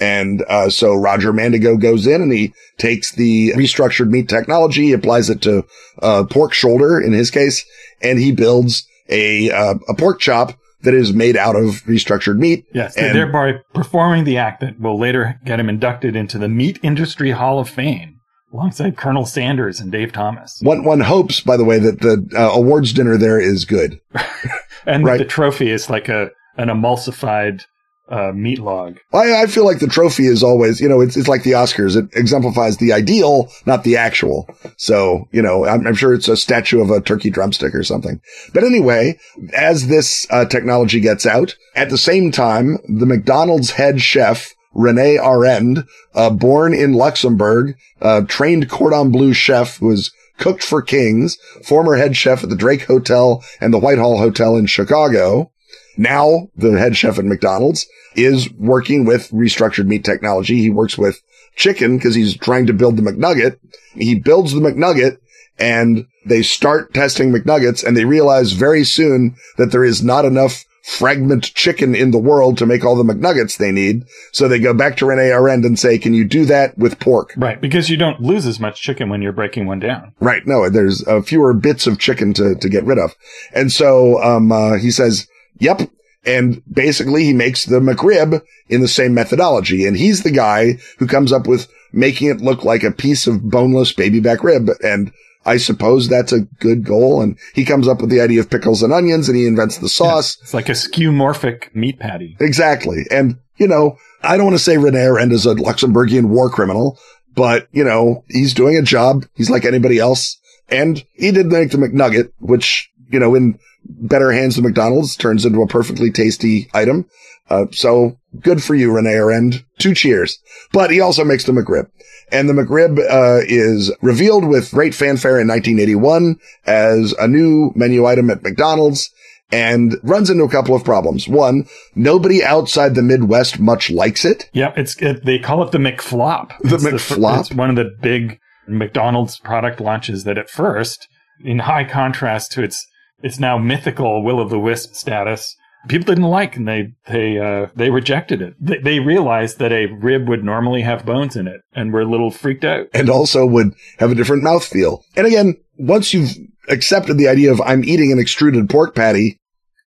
And uh, so Roger Mandigo goes in and he takes the restructured meat technology, applies it to uh, pork shoulder in his case, and he builds a uh, a pork chop that is made out of restructured meat. Yes, and, thereby performing the act that will later get him inducted into the Meat Industry Hall of Fame alongside Colonel Sanders and Dave Thomas. One one hopes, by the way, that the uh, awards dinner there is good, and right. the trophy is like a an emulsified uh, meat log. I, I feel like the trophy is always, you know, it's it's like the Oscars. It exemplifies the ideal, not the actual. So, you know, I'm, I'm sure it's a statue of a turkey drumstick or something. But anyway, as this uh, technology gets out, at the same time, the McDonald's head chef Rene Arend, uh, born in Luxembourg, uh, trained cordon bleu chef who was cooked for kings, former head chef at the Drake Hotel and the Whitehall Hotel in Chicago. Now the head chef at McDonald's is working with restructured meat technology. He works with chicken because he's trying to build the McNugget. He builds the McNugget and they start testing McNuggets and they realize very soon that there is not enough fragment chicken in the world to make all the McNuggets they need. So they go back to Rene Arend and say, can you do that with pork? Right. Because you don't lose as much chicken when you're breaking one down. Right. No, there's uh, fewer bits of chicken to, to get rid of. And so, um, uh, he says, yep. And basically he makes the McRib in the same methodology. And he's the guy who comes up with making it look like a piece of boneless baby back rib. And I suppose that's a good goal. And he comes up with the idea of pickles and onions and he invents the sauce. Yeah, it's like a skeuomorphic meat patty. Exactly. And, you know, I don't want to say Rene Arend is a Luxembourgian war criminal, but, you know, he's doing a job. He's like anybody else. And he did make the McNugget, which, you know, in better hands than McDonald's turns into a perfectly tasty item. Uh, so good for you, Rene Arend. Two cheers. But he also makes the McRib. And the McRib uh, is revealed with great fanfare in 1981 as a new menu item at McDonald's and runs into a couple of problems. One, nobody outside the Midwest much likes it. Yeah, it's it, they call it the McFlop. The it's McFlop. The, it's one of the big McDonald's product launches that at first, in high contrast to its its now mythical will o' the wisp status, people didn't like and they they uh, they rejected it. They, they, realized that a rib would normally have bones in it and were a little freaked out. And also would have a different mouth feel. And again, once you've accepted the idea of I'm eating an extruded pork patty,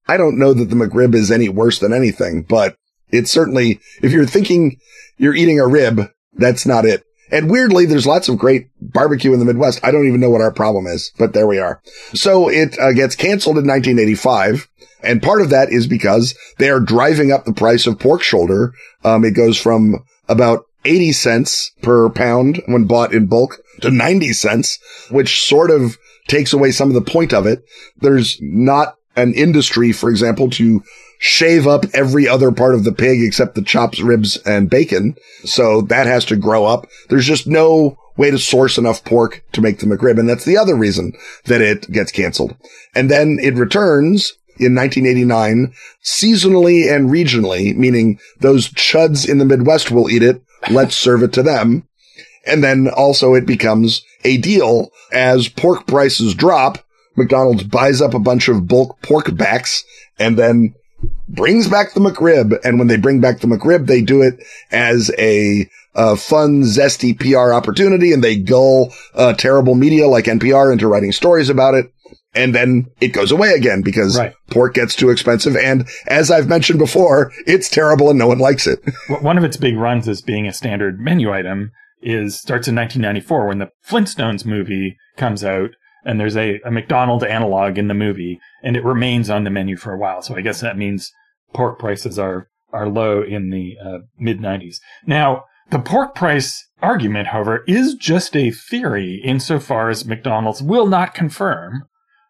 I don't know that the McRib is any worse than anything, but it's certainly if you're thinking you're eating a rib, that's not it. And weirdly, there's lots of great barbecue in the Midwest. I don't even know what our problem is, but there we are. So it uh, gets canceled in 1985. And part of that is because they are driving up the price of pork shoulder. Um, it goes from about 80 cents per pound when bought in bulk to 90 cents, which sort of takes away some of the point of it. There's not an industry, for example, to shave up every other part of the pig except the chops, ribs, and bacon. So that has to grow up. There's just no way to source enough pork to make the McRib. And that's the other reason that it gets canceled. And then it returns in 1989 seasonally and regionally, meaning those chuds in the Midwest will eat it. Let's serve it to them. And then also it becomes a deal as pork prices drop. McDonald's buys up a bunch of bulk pork backs and then brings back the McRib. And when they bring back the McRib, they do it as a, fun, zesty PR opportunity and they gull uh, terrible media like NPR into writing stories about it. And then it goes away again because right. pork gets too expensive. And as I've mentioned before, it's terrible and no one likes it. One of its big runs as being a standard menu item is starts in 1994 when the Flintstones movie comes out and there's a, a McDonald's analog in the movie and it remains on the menu for a while. So I guess that means pork prices are, are low in the uh, mid 90s. Now, the pork price argument, however, is just a theory insofar as McDonald's will not confirm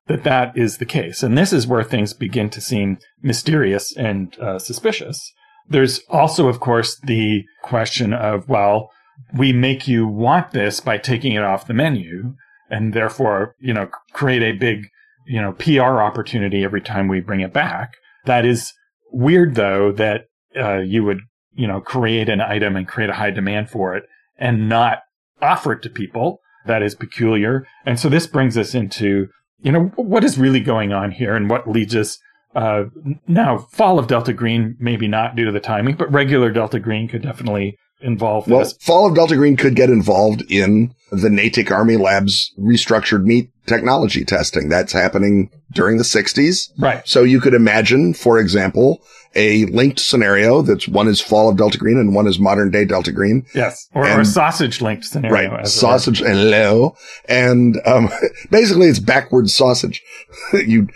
that that is the case. And this is where things begin to seem mysterious and uh, suspicious. There's also, of course, the question of, well, we make you want this by taking it off the menu and therefore, you know, create a big, you know, PR opportunity every time we bring it back. That is weird though that uh, you would, you know, create an item and create a high demand for it and not offer it to people. That is peculiar. And so this brings us into, you know, what is really going on here and what leads us Uh, now, fall of Delta Green, maybe not due to the timing, but regular Delta Green could definitely involve Well, this. Fall of Delta Green could get involved in the Natick Army Labs restructured meat technology testing. That's happening during the 60s. Right. So you could imagine, for example, a linked scenario that's one is Fall of Delta Green and one is modern day Delta Green. Yes. Or, or a sausage linked scenario. Right. Sausage and low. And, um, basically it's backwards sausage. you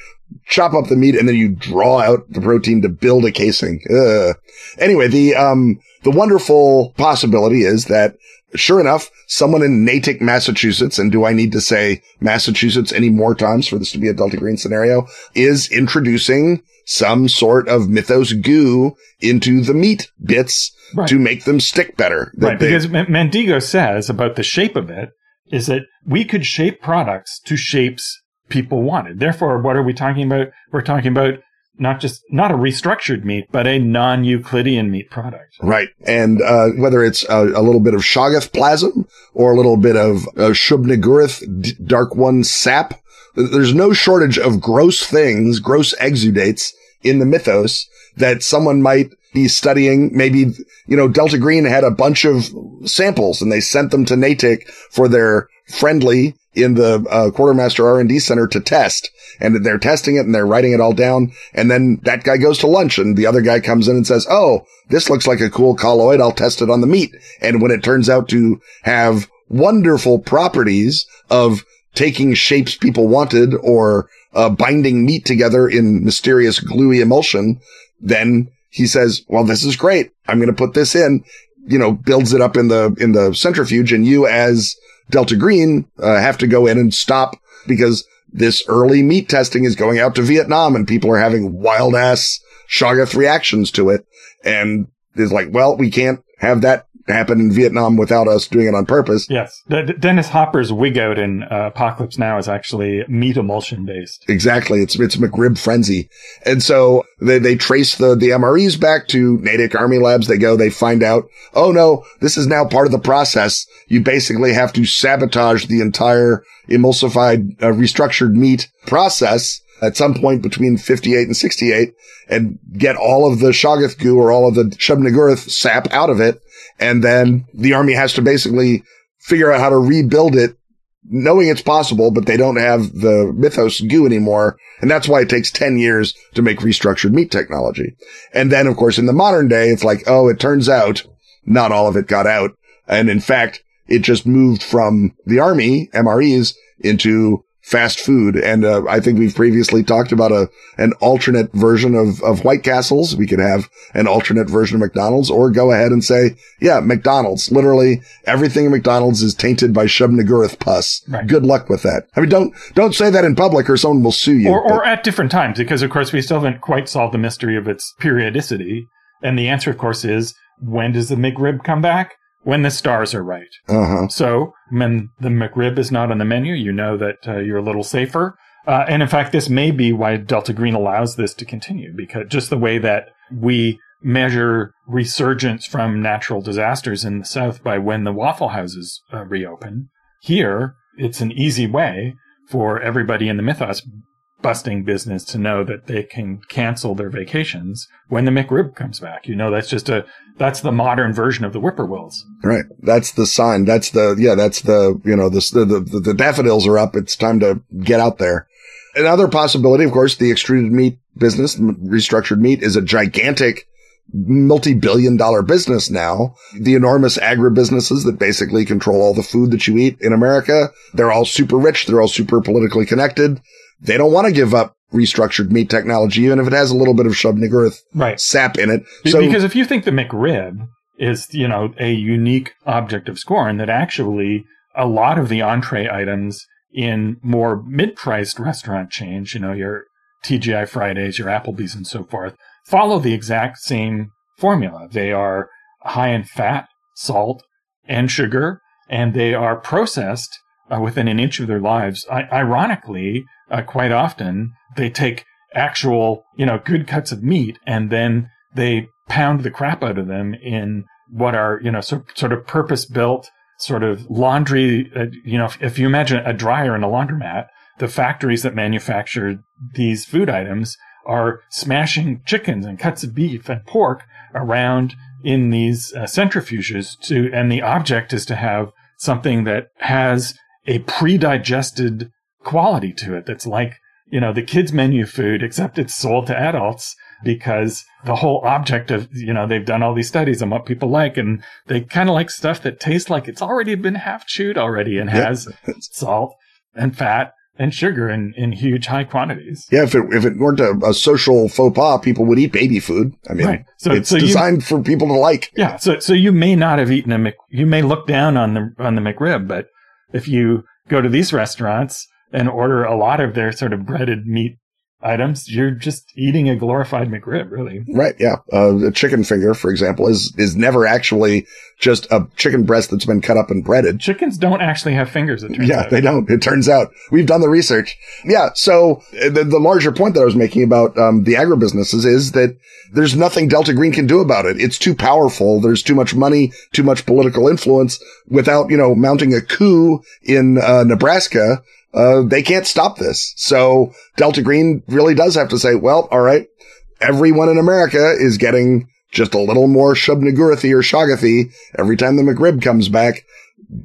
chop up the meat and then you draw out the protein to build a casing. Ugh. Anyway, the, um, the wonderful possibility is that sure enough, someone in Natick, Massachusetts, and do I need to say Massachusetts any more times for this to be a Delta Green scenario, is introducing some sort of mythos goo into the meat bits Right. to make them stick better. Right, they- because M- Mandigo says about the shape of it is that we could shape products to shapes people wanted. Therefore, what are we talking about? We're talking about not just not a restructured meat, but a non-Euclidean meat product. Right. And uh, whether it's a, a little bit of Shoggoth plasm or a little bit of uh, Shub-Niggurath D- Dark One sap, there's no shortage of gross things, gross exudates in the mythos that someone might be studying. Maybe, you know, Delta Green had a bunch of samples and they sent them to Natick for their friendly in the uh, quartermaster R&D center to test. And they're testing it and they're writing it all down. And then that guy goes to lunch and the other guy comes in and says, Oh, this looks like a cool colloid. I'll test it on the meat. And when it turns out to have wonderful properties of taking shapes people wanted or uh, binding meat together in mysterious gluey emulsion, then he says, well, this is great. I'm going to put this in, you know, builds it up in the, in the centrifuge and you as Delta Green, uh, have to go in and stop because this early meat testing is going out to Vietnam and people are having wild ass Shoggoth reactions to it. And it's like, well, we can't have that happen in Vietnam without us doing it on purpose. Yes, D- Dennis Hopper's wig out in uh, Apocalypse Now is actually meat emulsion based. Exactly. It's, it's McRib frenzy. And so they, they trace the, the MREs back to Natick Army Labs. They go, they find out, oh no, this is now part of the process. You basically have to sabotage the entire emulsified, uh, restructured meat process at some point between 58 and 68 and get all of the Shoggoth goo or all of the Shub-Niggurath sap out of it. And then the army has to basically figure out how to rebuild it knowing it's possible, but they don't have the mythos goo anymore. And that's why it takes 10 years to make restructured meat technology. And then, of course, in the modern day, it's like, oh, it turns out not all of it got out. And in fact, it just moved from the army, MREs, into fast food. And uh, I think we've previously talked about a an alternate version of, of White Castles. We could have an alternate version of McDonald's or go ahead and say, yeah, McDonald's. Literally everything in McDonald's is tainted by Shub-Niggurath pus. Right. Good luck with that. I mean, don't, don't say that in public or someone will sue you. Or, or at different times, because of course we still haven't quite solved the mystery of its periodicity. And the answer, of course, is when does the McRib come back? When the stars are right. uh-huh. So when the McRib is not on the menu, you know that uh, you're a little safer. Uh, and in fact, this may be why Delta Green allows this to continue, because just the way that we measure resurgence from natural disasters in the South by when the Waffle Houses uh, reopen, here it's an easy way for everybody in the Mythos busting business to know that they can cancel their vacations when the McRib comes back. You know, that's just a, that's the modern version of the whippoorwills. Right. That's the sign. That's the, yeah, that's the, you know, the, the, the, the daffodils are up. It's time to get out there. Another possibility, of course, the extruded meat business, restructured meat is a gigantic multi-billion dollar business now. The enormous agribusinesses that basically control all the food that you eat in America. They're all super rich. They're all super politically connected. They don't want to give up restructured meat technology, even if it has a little bit of Shub-Niggurath Right. sap in it. So, because if you think the McRib is, you know, a unique object of scorn, that actually a lot of the entree items in more mid-priced restaurant chains, you know, your TGI Fridays, your Applebee's and so forth, follow the exact same formula. They are high in fat, salt, and sugar, and they are processed uh, within an inch of their lives. I- ironically, uh, quite often they take actual, you know, good cuts of meat and then they pound the crap out of them in what are, you know, so, sort of purpose built sort of laundry. Uh, you know, if, if you imagine a dryer and a laundromat, the factories that manufacture these food items are smashing chickens and cuts of beef and pork around in these uh, centrifuges to, and the object is to have something that has a pre-digested quality to it that's like, you know, the kids menu food, except it's sold to adults because the whole object of, you know, they've done all these studies on what people like and they kind of like stuff that tastes like it's already been half chewed already and has salt and fat and sugar in, in huge high quantities. Yeah, if it if it weren't a, a social faux pas, people would eat baby food. I mean, right. so, it's so designed you, for people to like. Yeah, so so you may not have eaten a Mc, you may look down on the on the McRib, but if you go to these restaurants and order a lot of their sort of breaded meat items, you're just eating a glorified McRib, really. Right. Yeah. Uh, a chicken finger, for example, is is never actually just a chicken breast that's been cut up and breaded. Chickens don't actually have fingers. It turns out. yeah, out. they don't. It turns out we've done the research. Yeah. So uh, the, the larger point that I was making about um, the agribusinesses is that there's nothing Delta Green can do about it. It's too powerful. There's too much money, too much political influence without, you know, mounting a coup in uh, Nebraska uh, they can't stop this. So Delta Green really does have to say, well, all right, everyone in America is getting just a little more Shubnagurathi or Shagathi every time the McRib comes back.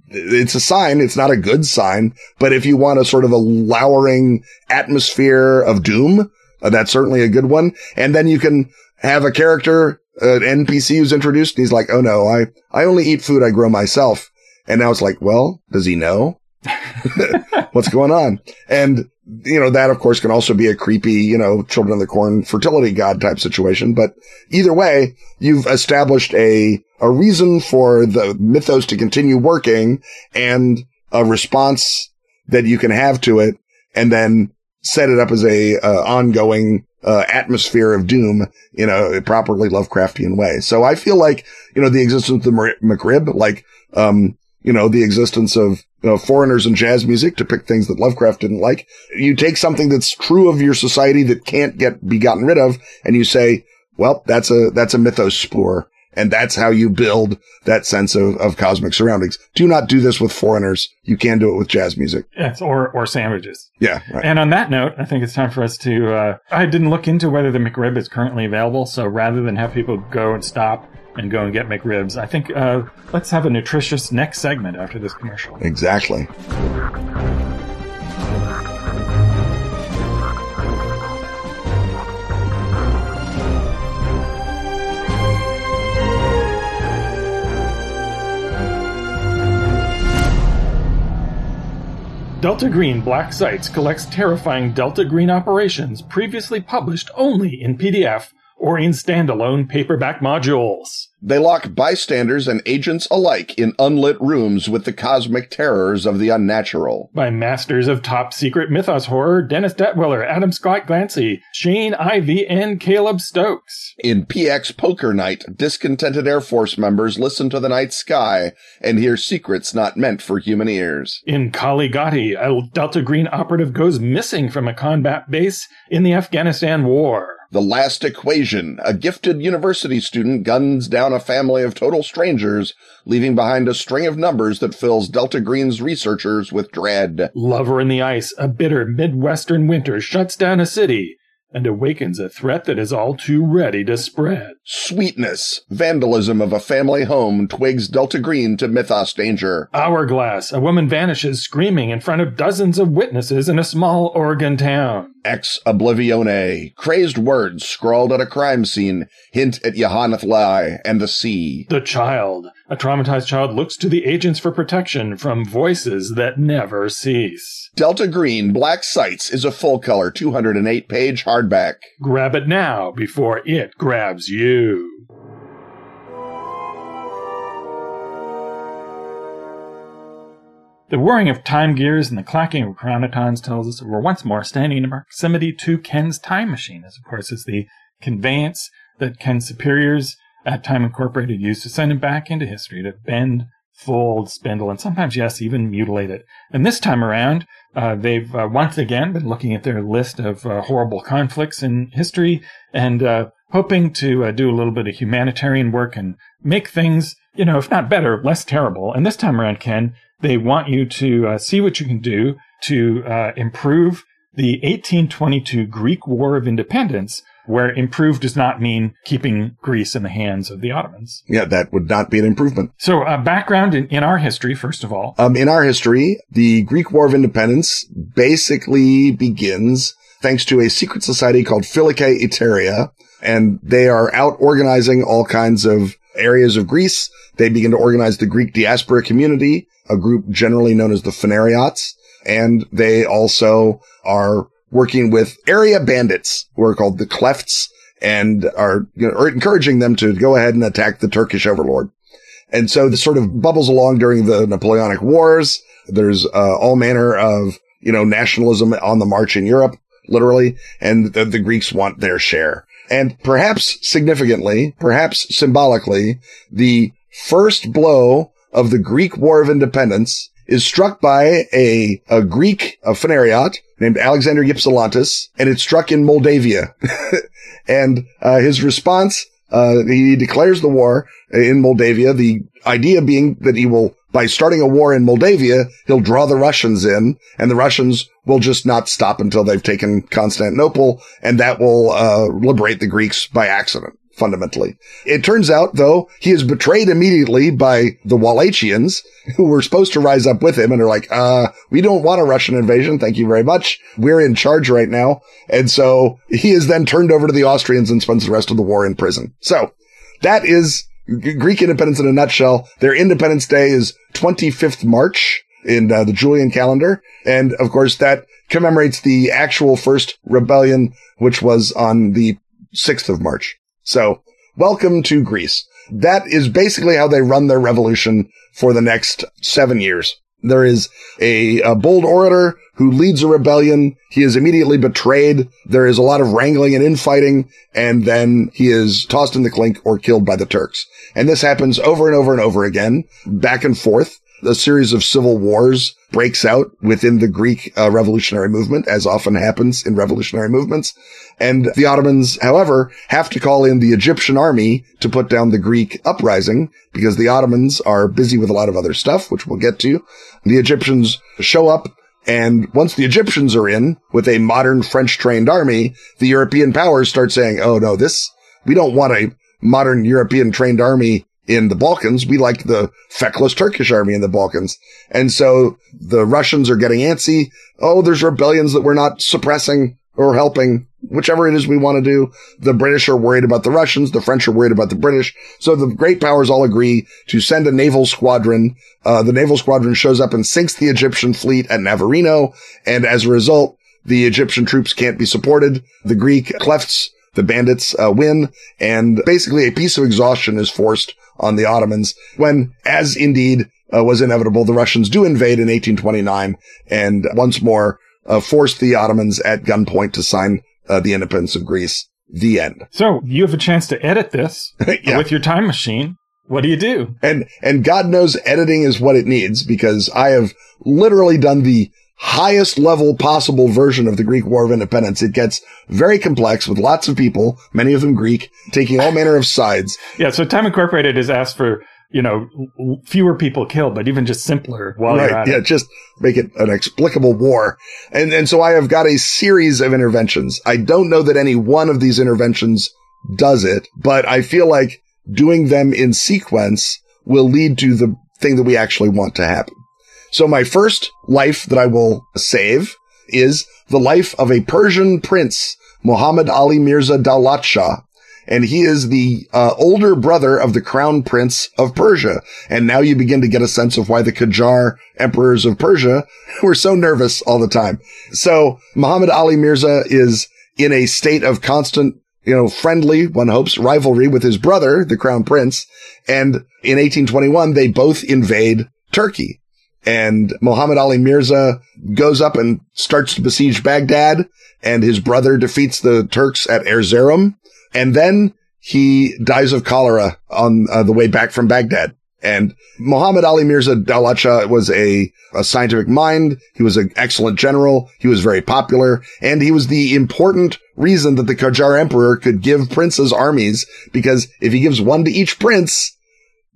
It's a sign. It's not a good sign, but if you want a sort of a lowering atmosphere of doom, uh, that's certainly a good one. And then you can have a character, an NPC who's introduced and he's like, Oh no, I, I only eat food I grow myself. And now it's like, well, does he know? What's going on? And, you know, that of course can also be a creepy, you know, children of the corn fertility god type situation. But either way, you've established a, a reason for the mythos to continue working and a response that you can have to it and then set it up as a uh, ongoing uh, atmosphere of doom in a properly Lovecraftian way. So I feel like, you know, the existence of the McRib, like, um, you know, the existence of you know, foreigners and jazz music to pick things that Lovecraft didn't like. You take something that's true of your society that can't get be gotten rid of, and you say, well, that's a that's a mythos spore. And that's how you build that sense of, of cosmic surroundings. Do not do this with foreigners. You can do it with jazz music. Yes, or, or sandwiches. Yeah. Right. And on that note, I think it's time for us to, uh, I didn't look into whether the McRib is currently available. So rather than have people go and stop and go and get McRibs. I think uh, let's have a nutritious next segment after this commercial. Exactly. Delta Green Black Sites collects terrifying Delta Green operations previously published only in PDF or in standalone paperback modules. They lock bystanders and agents alike in unlit rooms with the cosmic terrors of the unnatural. By masters of top secret mythos horror Dennis Detwiller, Adam Scott Glancy, Shane Ivey, and Caleb Stokes. In PX Poker Night, discontented Air Force members listen to the night sky and hear secrets not meant for human ears. In Kali Ghati, a Delta Green operative goes missing from a combat base in the Afghanistan War. The Last Equation, a gifted university student guns down a family of total strangers, leaving behind a string of numbers that fills Delta Green's researchers with dread. Lover in the Ice, a bitter Midwestern winter shuts down a city and awakens a threat that is all too ready to spread. Sweetness, vandalism of a family home twigs Delta Green to mythos danger. Hourglass, a woman vanishes screaming in front of dozens of witnesses in a small Oregon town. Ex Oblivione, crazed words scrawled at a crime scene hint at Yahanath and the sea. The Child, a traumatized child looks to the agents for protection from voices that never cease. Delta Green Black Sites is a full color 208 page hardback. Grab it now before it grabs you. The whirring of time gears and the clacking of chronotons tells us that we're once more standing in proximity to Ken's time machine, as of course is the conveyance that Ken's superiors at Time Incorporated used to send him back into history to bend, fold, spindle, and sometimes, yes, even mutilate it. And this time around, uh, they've uh, once again been looking at their list of uh, horrible conflicts in history and uh, hoping to uh, do a little bit of humanitarian work and make things, you know, if not better, less terrible. And this time around, Ken, they want you to uh, see what you can do to improve the 1822 Greek War of Independence, where improved does not mean keeping Greece in the hands of the Ottomans. Yeah, that would not be an improvement. So, uh, background in, in our history, first of all. Um, in our history, the Greek War of Independence basically begins thanks to a secret society called Filiki Eteria, and they are out organizing all kinds of areas of Greece. They begin to organize the Greek diaspora community, a group generally known as the Phanariots, and they also are working with area bandits who are called the Klefts and are, you know, are encouraging them to go ahead and attack the Turkish overlord. And so this sort of bubbles along during the Napoleonic Wars. There's uh, all manner of, you know, nationalism on the march in Europe, literally, and the, the Greeks want their share. And perhaps significantly, perhaps symbolically, the first blow of the Greek War of Independence is struck by a, a Greek, a Phanariot named Alexander Ypsilantis, and it's struck in Moldavia. and uh, his response, uh, he declares the war in Moldavia, the idea being that he will, by starting a war in Moldavia, he'll draw the Russians in, and the Russians will just not stop until they've taken Constantinople, and that will uh, liberate the Greeks by accident fundamentally. It turns out, though, he is betrayed immediately by the Wallachians, who were supposed to rise up with him and are like, uh, we don't want a Russian invasion. Thank you very much. We're in charge right now. And so he is then turned over to the Austrians and spends the rest of the war in prison. So that is Greek independence in a nutshell. Their Independence Day is 25th March in uh, the Julian calendar. And of course, that commemorates the actual first rebellion, which was on the 6th of March. So welcome to Greece. That is basically how they run their revolution for the next seven years. There is a, a, bold orator who leads a rebellion. He is immediately betrayed. There is a lot of wrangling and infighting, and then he is tossed in the clink or killed by the Turks. And this happens over and over and over again, back and forth. A series of civil wars breaks out within the Greek uh, revolutionary movement, as often happens in revolutionary movements. And the Ottomans, however, have to call in the Egyptian army to put down the Greek uprising because the Ottomans are busy with a lot of other stuff, which we'll get to. The Egyptians show up and once the Egyptians are in with a modern French trained army, the European powers start saying, Oh no, this, we don't want a modern European trained army in the Balkans. We like the feckless Turkish army in the Balkans. And so the Russians are getting antsy. Oh, there's rebellions that we're not suppressing or helping whichever it is we want to do. The British are worried about the Russians. The French are worried about the British. So the great powers all agree to send a naval squadron. Uh, the naval squadron shows up and sinks the Egyptian fleet at Navarino. And as a result, the Egyptian troops can't be supported. The Greek Klefts, the bandits, uh, win. And basically a piece of exhaustion is forced on the Ottomans when, as indeed uh, was inevitable, the Russians do invade in 1829 and once more uh, forced the Ottomans at gunpoint to sign uh, the independence of Greece. The end. So you have a chance to edit this yeah. with your time machine. What do you do? And, and God knows editing is what it needs because I have literally done the highest level possible version of the Greek War of Independence. It gets very complex with lots of people, many of them Greek, taking all manner of sides. Yeah. So Time Incorporated has asked for you know, fewer people killed, but even just simpler while right. yeah, it. just make it an explicable war. And, and so I have got a series of interventions. I don't know that any one of these interventions does it, but I feel like doing them in sequence will lead to the thing that we actually want to happen. So my first life that I will save is the life of a Persian prince, Muhammad Ali Mirza Daulat Shah, and he is the uh, older brother of the crown prince of Persia. And now you begin to get a sense of why the Qajar emperors of Persia were so nervous all the time. So Muhammad Ali Mirza is in a state of constant you know, friendly, one hopes, rivalry with his brother, the crown prince. And in 1821, they both invade Turkey. And Muhammad Ali Mirza goes up and starts to besiege Baghdad, and his brother defeats the Turks at Erzurum. And then he dies of cholera on uh, the way back from Baghdad. And Muhammad Ali Mirza Daulat Shah was a, a scientific mind. He was an excellent general. He was very popular. And he was the important reason that the Qajar emperor could give princes armies because if he gives one to each prince,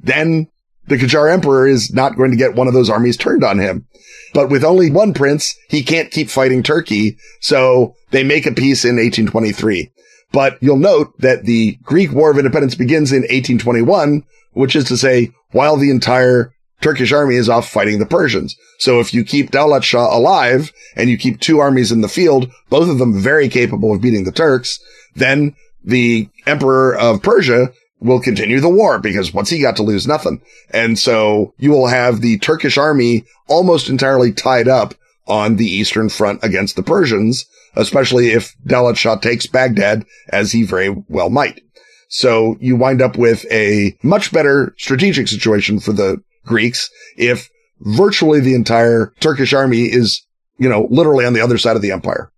then the Qajar emperor is not going to get one of those armies turned on him. But with only one prince, he can't keep fighting Turkey. So they make a peace in 1823. But you'll note that the Greek War of Independence begins in 1821, which is to say, while the entire Turkish army is off fighting the Persians. So if you keep Daulat Shah alive and you keep two armies in the field, both of them very capable of beating the Turks, then the emperor of Persia will continue the war because what's he got to lose? Nothing. And so you will have the Turkish army almost entirely tied up on the Eastern front against the Persians, especially if Daulat Shah takes Baghdad as he very well might. So you wind up with a much better strategic situation for the Greeks if virtually the entire Turkish army is, you know, literally on the other side of the empire.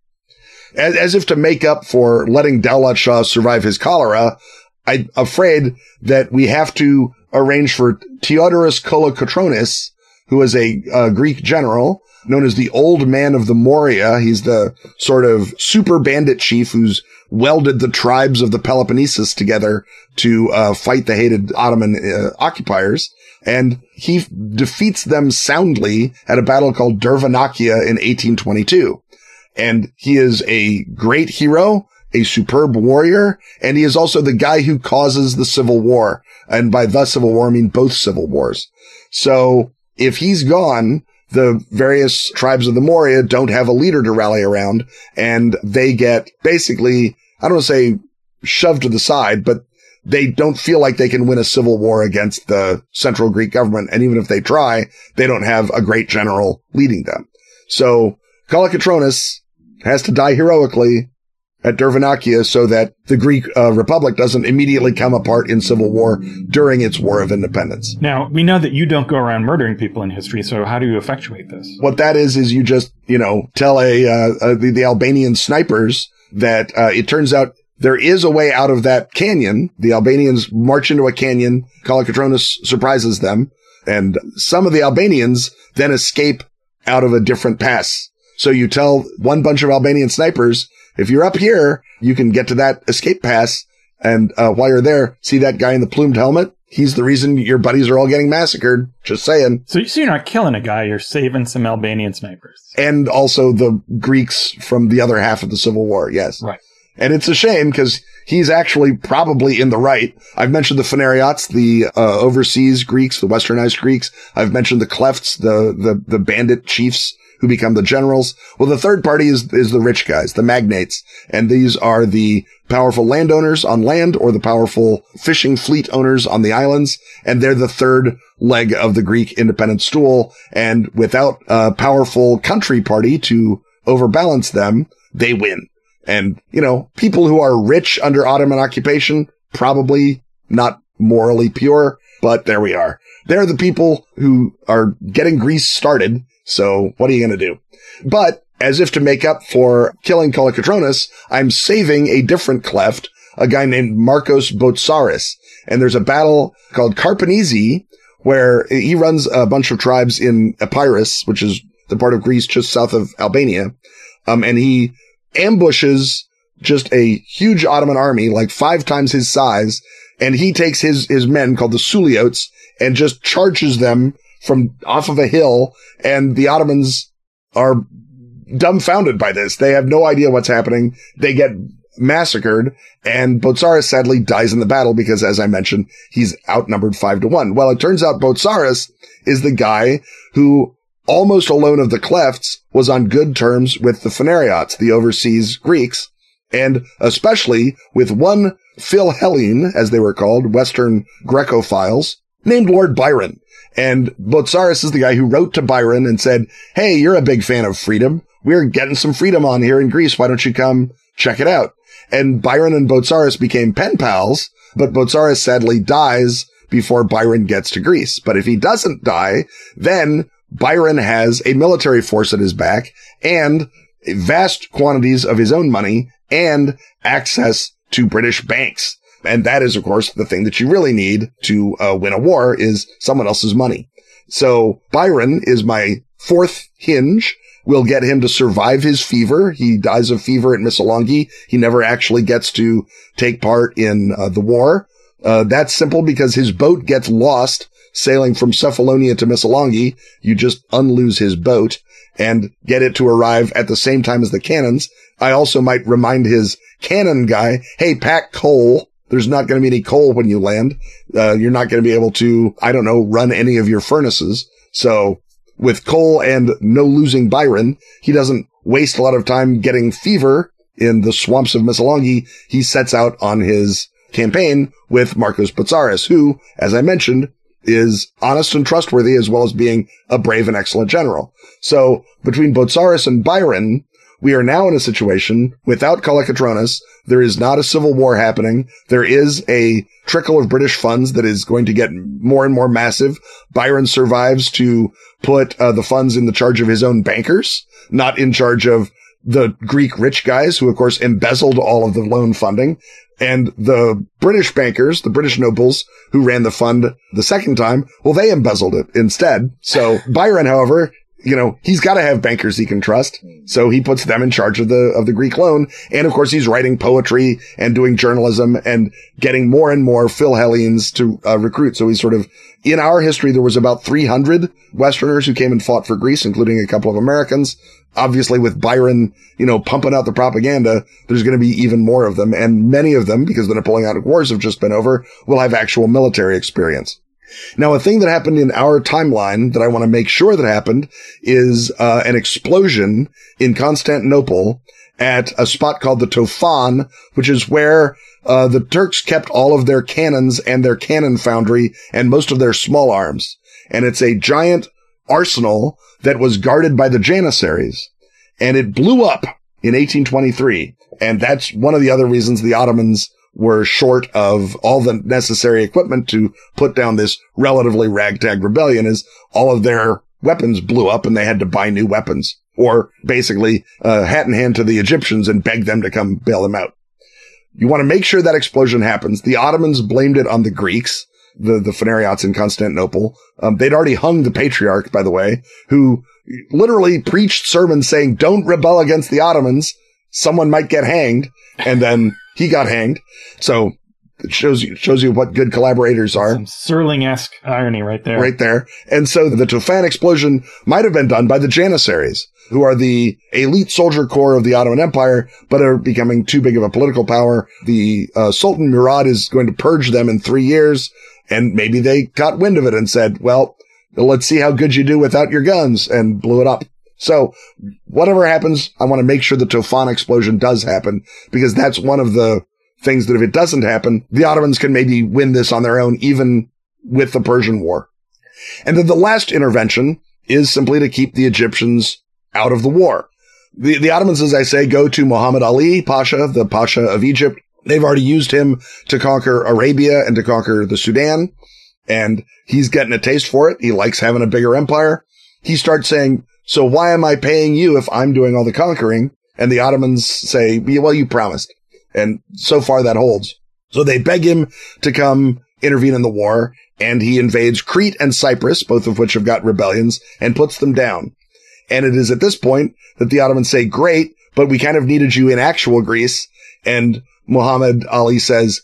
As, as if to make up for letting Daulat Shah survive his cholera, I'm afraid that we have to arrange for Theodorus Kolokotronis, who is a, a Greek general known as the Old Man of the Morea. He's the sort of super bandit chief who's welded the tribes of the Peloponnesus together to uh, fight the hated Ottoman uh, occupiers. And he defeats them soundly at a battle called Dervenakia in 1822. And he is a great hero, a superb warrior, and he is also the guy who causes the Civil War. And by the Civil War, I mean both Civil Wars. So if he's gone, the various tribes of the Morea don't have a leader to rally around and they get basically, I don't want to say shoved to the side, but they don't feel like they can win a civil war against the central Greek government. And even if they try, they don't have a great general leading them. So Kolokotronis has to die heroically at Dervenakia so that the Greek uh, Republic doesn't immediately come apart in civil war during its war of independence. Now, we know that you don't go around murdering people in history, so how do you effectuate this? What that is, is you just, you know, tell a, uh, uh, the, the, Albanian snipers that uh, it turns out there is a way out of that canyon. The Albanians march into a canyon. Kolokotronis surprises them. And some of the Albanians then escape out of a different pass. So you tell one bunch of Albanian snipers, if you're up here, you can get to that escape pass. And uh, while you're there, see that guy in the plumed helmet? He's the reason your buddies are all getting massacred. Just saying. So, so you're not killing a guy, you're saving some Albanian snipers. And also the Greeks from the other half of the Civil War. Yes. Right. And it's a shame because he's actually probably in the right. I've mentioned the Phanariots, the uh, overseas Greeks, the westernized Greeks. I've mentioned the Klefts, the, the, the bandit chiefs who become the generals. Well, the third party is, is the rich guys, the magnates. And these are the powerful landowners on land or the powerful fishing fleet owners on the islands. And they're the third leg of the Greek independent stool. And without a powerful country party to overbalance them, they win. And, you know, people who are rich under Ottoman occupation, probably not morally pure, but there we are. They're the people who are getting Greece started. So what are you going to do? But as if to make up for killing Kolokotronis, I'm saving a different kleft, a guy named Marcos Botsaris. And there's a battle called Karpenisi where he runs a bunch of tribes in Epirus, which is the part of Greece just south of Albania. Um, and he ambushes just a huge Ottoman army, like five times his size. And he takes his, his men called the Suliotes and just charges them from off of a hill. And the Ottomans are dumbfounded by this. They have no idea what's happening. They get massacred and Botzaris sadly dies in the battle because as I mentioned, he's outnumbered five to one. Well, it turns out Botzaris is the guy who almost alone of the klefts was on good terms with the Phanariots, the overseas Greeks, and especially with one Philhellene, as they were called, Western Grecophiles, named Lord Byron. And Botzaris is the guy who wrote to Byron and said, Hey, you're a big fan of freedom. We're getting some freedom on here in Greece. Why don't you come check it out? And Byron and Botzaris became pen pals, but Botzaris sadly dies before Byron gets to Greece. But if he doesn't die, then Byron has a military force at his back and vast quantities of his own money and access to British banks. And that is, of course, the thing that you really need to uh, win a war is someone else's money. So Byron is my fourth hinge. We'll get him to survive his fever. He dies of fever at Missolonghi. He never actually gets to take part in uh, the war. Uh, that's simple because his boat gets lost sailing from Cephalonia to Missolonghi. You just unloose his boat and get it to arrive at the same time as the cannons. I also might remind his cannon guy, hey, pack coal. There's not going to be any coal when you land. Uh, you're not going to be able to, I don't know, run any of your furnaces. So with coal and no losing Byron, he doesn't waste a lot of time getting fever in the swamps of Missolonghi. He sets out on his campaign with Marcos Botzaris, who, as I mentioned, is honest and trustworthy as well as being a brave and excellent general. So between Botzaris and Byron, we are now in a situation without Kolokotronis. There is not a civil war happening. There is a trickle of British funds that is going to get more and more massive. Byron survives to put uh, the funds in the charge of his own bankers, not in charge of the Greek rich guys who, of course, embezzled all of the loan funding. And the British bankers, the British nobles who ran the fund the second time, well, they embezzled it instead. So Byron, however, you know, he's got to have bankers he can trust. So he puts them in charge of the, of the Greek loan. And of course, he's writing poetry and doing journalism and getting more and more Philhellenes to uh, recruit. So he's sort of in our history, there was about 300 Westerners who came and fought for Greece, including a couple of Americans. Obviously with Byron, you know, pumping out the propaganda, there's going to be even more of them. And many of them, because the Napoleonic Wars have just been over, will have actual military experience. Now, a thing that happened in our timeline that I want to make sure that happened is uh, an explosion in Constantinople at a spot called the Tofan, which is where uh, the Turks kept all of their cannons and their cannon foundry and most of their small arms. And it's a giant arsenal that was guarded by the Janissaries. And it blew up in 1823. And that's one of the other reasons the Ottomans were short of all the necessary equipment to put down this relatively ragtag rebellion is all of their weapons blew up and they had to buy new weapons or basically uh, hat in hand to the Egyptians and beg them to come bail them out. You want to make sure that explosion happens. The Ottomans blamed it on the Greeks, the, the Phanariots in Constantinople. Um, they'd already hung the patriarch, by the way, who literally preached sermons saying, don't rebel against the Ottomans. Someone might get hanged. And then he got hanged. So it shows you, shows you what good collaborators are. Some Serling-esque irony right there. Right there. And so the Tofan explosion might have been done by the Janissaries, who are the elite soldier corps of the Ottoman Empire, but are becoming too big of a political power. The uh, Sultan Murad is going to purge them in three years. And maybe they got wind of it and said, well, let's see how good you do without your guns and blew it up. So whatever happens, I want to make sure the Tofan explosion does happen because that's one of the things that if it doesn't happen, the Ottomans can maybe win this on their own, even with the Persian War. And then the last intervention is simply to keep the Egyptians out of the war. The, the Ottomans, as I say, go to Muhammad Ali Pasha, the Pasha of Egypt. They've already used him to conquer Arabia and to conquer the Sudan. And he's getting a taste for it. He likes having a bigger empire. He starts saying, so why am I paying you if I'm doing all the conquering? And the Ottomans say, well, you promised. And so far that holds. So they beg him to come intervene in the war and he invades Crete and Cyprus, both of which have got rebellions and puts them down. And it is at this point that the Ottomans say, great, but we kind of needed you in actual Greece. And Muhammad Ali says,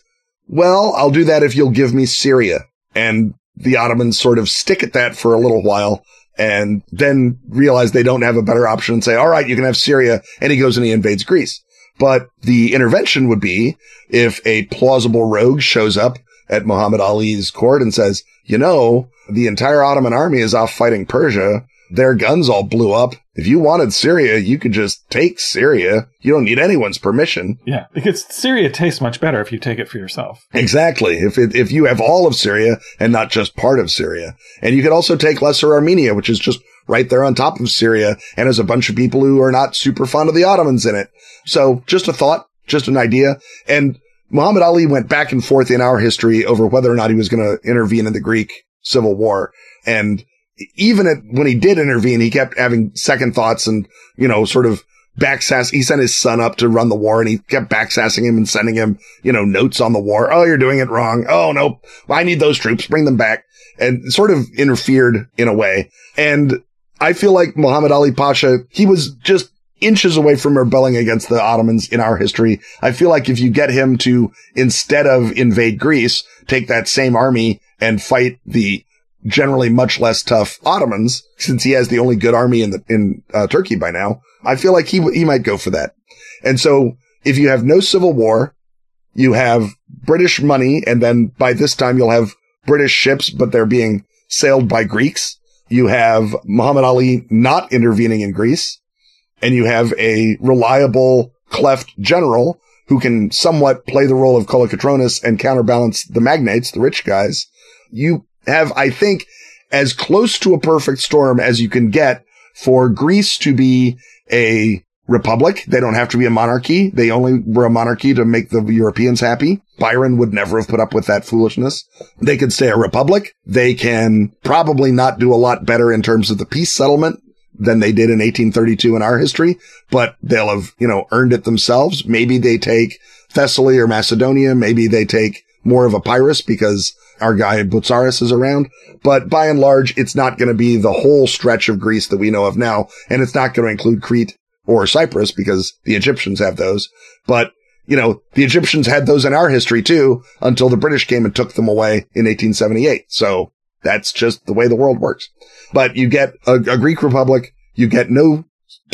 well, I'll do that if you'll give me Syria. And the Ottomans sort of stick at that for a little while and then realize they don't have a better option and say, all right, you can have Syria. And he goes and he invades Greece. But the intervention would be if a plausible rogue shows up at Muhammad Ali's court and says, you know, the entire Ottoman army is off fighting Persia. Their guns all blew up. If you wanted Syria, you could just take Syria. You don't need anyone's permission. Yeah, because Syria tastes much better if you take it for yourself. Exactly. If it, if you have all of Syria and not just part of Syria. And you could also take Lesser Armenia, which is just right there on top of Syria and has a bunch of people who are not super fond of the Ottomans in it. So just a thought, just an idea. And Muhammad Ali went back and forth in our history over whether or not he was going to intervene in the Greek civil war. And even at, when he did intervene, he kept having second thoughts and, you know, sort of backsass. He sent his son up to run the war and he kept backsassing him and sending him, you know, notes on the war. Oh, you're doing it wrong. Oh, no, I need those troops. Bring them back and sort of interfered in a way. And I feel like Muhammad Ali Pasha, he was just inches away from rebelling against the Ottomans in our history. I feel like if you get him to, instead of invade Greece, take that same army and fight the generally much less tough Ottomans, since he has the only good army in the, in uh, Turkey by now, I feel like he, he might go for that. And so if you have no civil war, you have British money, and then by this time you'll have British ships, but they're being sailed by Greeks. You have Muhammad Ali not intervening in Greece, and you have a reliable kleft general who can somewhat play the role of Kolokotronis and counterbalance the magnates, the rich guys. You have, I think, as close to a perfect storm as you can get for Greece to be a republic. They don't have to be a monarchy. They only were a monarchy to make the Europeans happy. Byron would never have put up with that foolishness. They could stay a republic. They can probably not do a lot better in terms of the peace settlement than they did in 1832 in our history, but they'll have, you know, earned it themselves. Maybe they take Thessaly or Macedonia. Maybe they take more of a Epirus because our guy Botzaris is around. But by and large, it's not going to be the whole stretch of Greece that we know of now. And it's not going to include Crete or Cyprus because the Egyptians have those. But, you know, the Egyptians had those in our history too until the British came and took them away in 1878. So that's just the way the world works. But you get a, a Greek republic. You get no,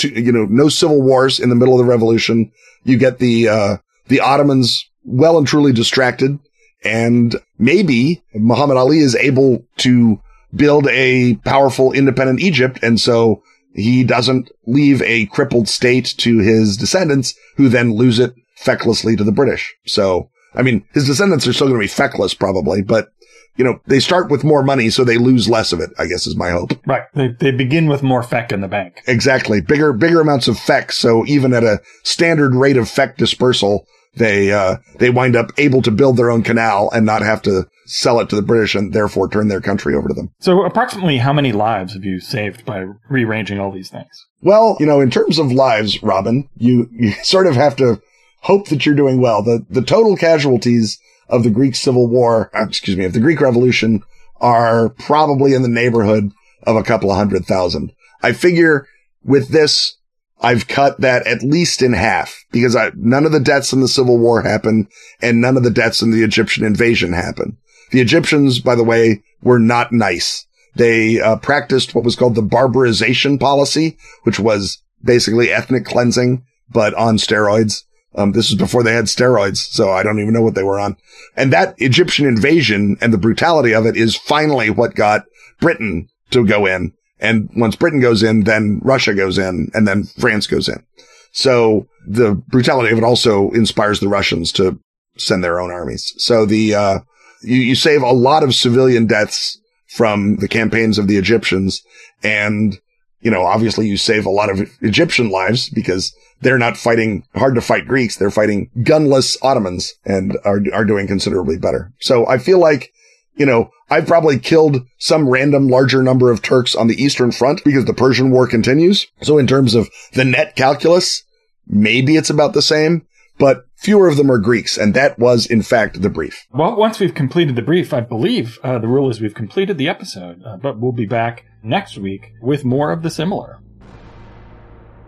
you know, no civil wars in the middle of the revolution. You get the, uh, the Ottomans well and truly distracted. And maybe Muhammad Ali is able to build a powerful independent Egypt. And so he doesn't leave a crippled state to his descendants who then lose it fecklessly to the British. So, I mean, his descendants are still going to be feckless probably, but you know, they start with more money, so they lose less of it, I guess is my hope. Right. They, they begin with more feck in the bank. Exactly. Bigger, bigger amounts of feck. So even at a standard rate of feck dispersal, they, uh, they wind up able to build their own canal and not have to sell it to the British and therefore turn their country over to them. So approximately how many lives have you saved by rearranging all these things? Well, you know, in terms of lives, Robin, you, you sort of have to hope that you're doing well. The, the total casualties of the Greek Civil War, uh, excuse me, of the Greek Revolution are probably in the neighborhood of a couple of hundred thousand. I figure with this, I've cut that at least in half because I, none of the deaths in the Civil War happened and none of the deaths in the Egyptian invasion happened. The Egyptians, by the way, were not nice. They uh, practiced what was called the barbarization policy, which was basically ethnic cleansing, but on steroids. Um, this was before they had steroids, so I don't even know what they were on. And that Egyptian invasion and the brutality of it is finally what got Britain to go in. And once Britain goes in, then Russia goes in and then France goes in. So the brutality of it also inspires the Russians to send their own armies. So the, uh, you, you save a lot of civilian deaths from the campaigns of the Egyptians. And, you know, obviously you save a lot of Egyptian lives because they're not fighting hard to fight Greeks. They're fighting gunless Ottomans and are, are doing considerably better. So I feel like, you know, I've probably killed some random larger number of Turks on the Eastern Front because the Persian War continues. So in terms of the net calculus, maybe it's about the same, but fewer of them are Greeks. And that was, in fact, the brief. Well, once we've completed the brief, I believe uh, the rule is we've completed the episode, uh, but we'll be back next week with more of the similar.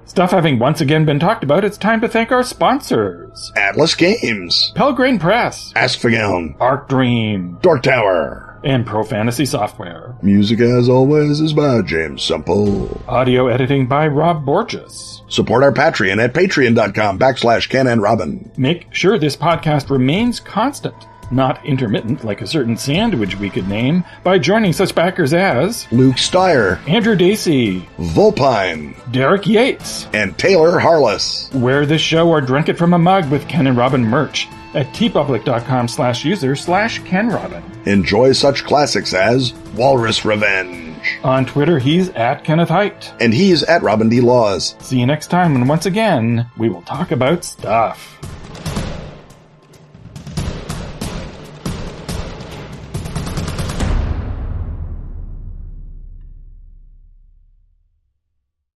Stuff having once again been talked about, it's time to thank our sponsors. Atlas Games, Pelgrane Press, Ask Åskfågeln, Arc Dream, Dork Tower, and Pro Fantasy Software. Music, as always, is by James Semple. Audio editing by Rob Borges. Support our Patreon at patreon.com backslash Ken and Robin. Make sure this podcast remains constant not intermittent like a certain sandwich we could name, by joining such backers as Luke Steyer, Andrew Dacey, Volpine, Derek Yates, and Taylor Harless. Wear this show or drink it from a mug with Ken and Robin merch at teepublic.com slash user slash Ken Robin. Enjoy such classics as Walrus Revenge. On Twitter, he's at Kenneth Hite. And he's at Robin D. Laws. See you next time, and once again, we will talk about stuff.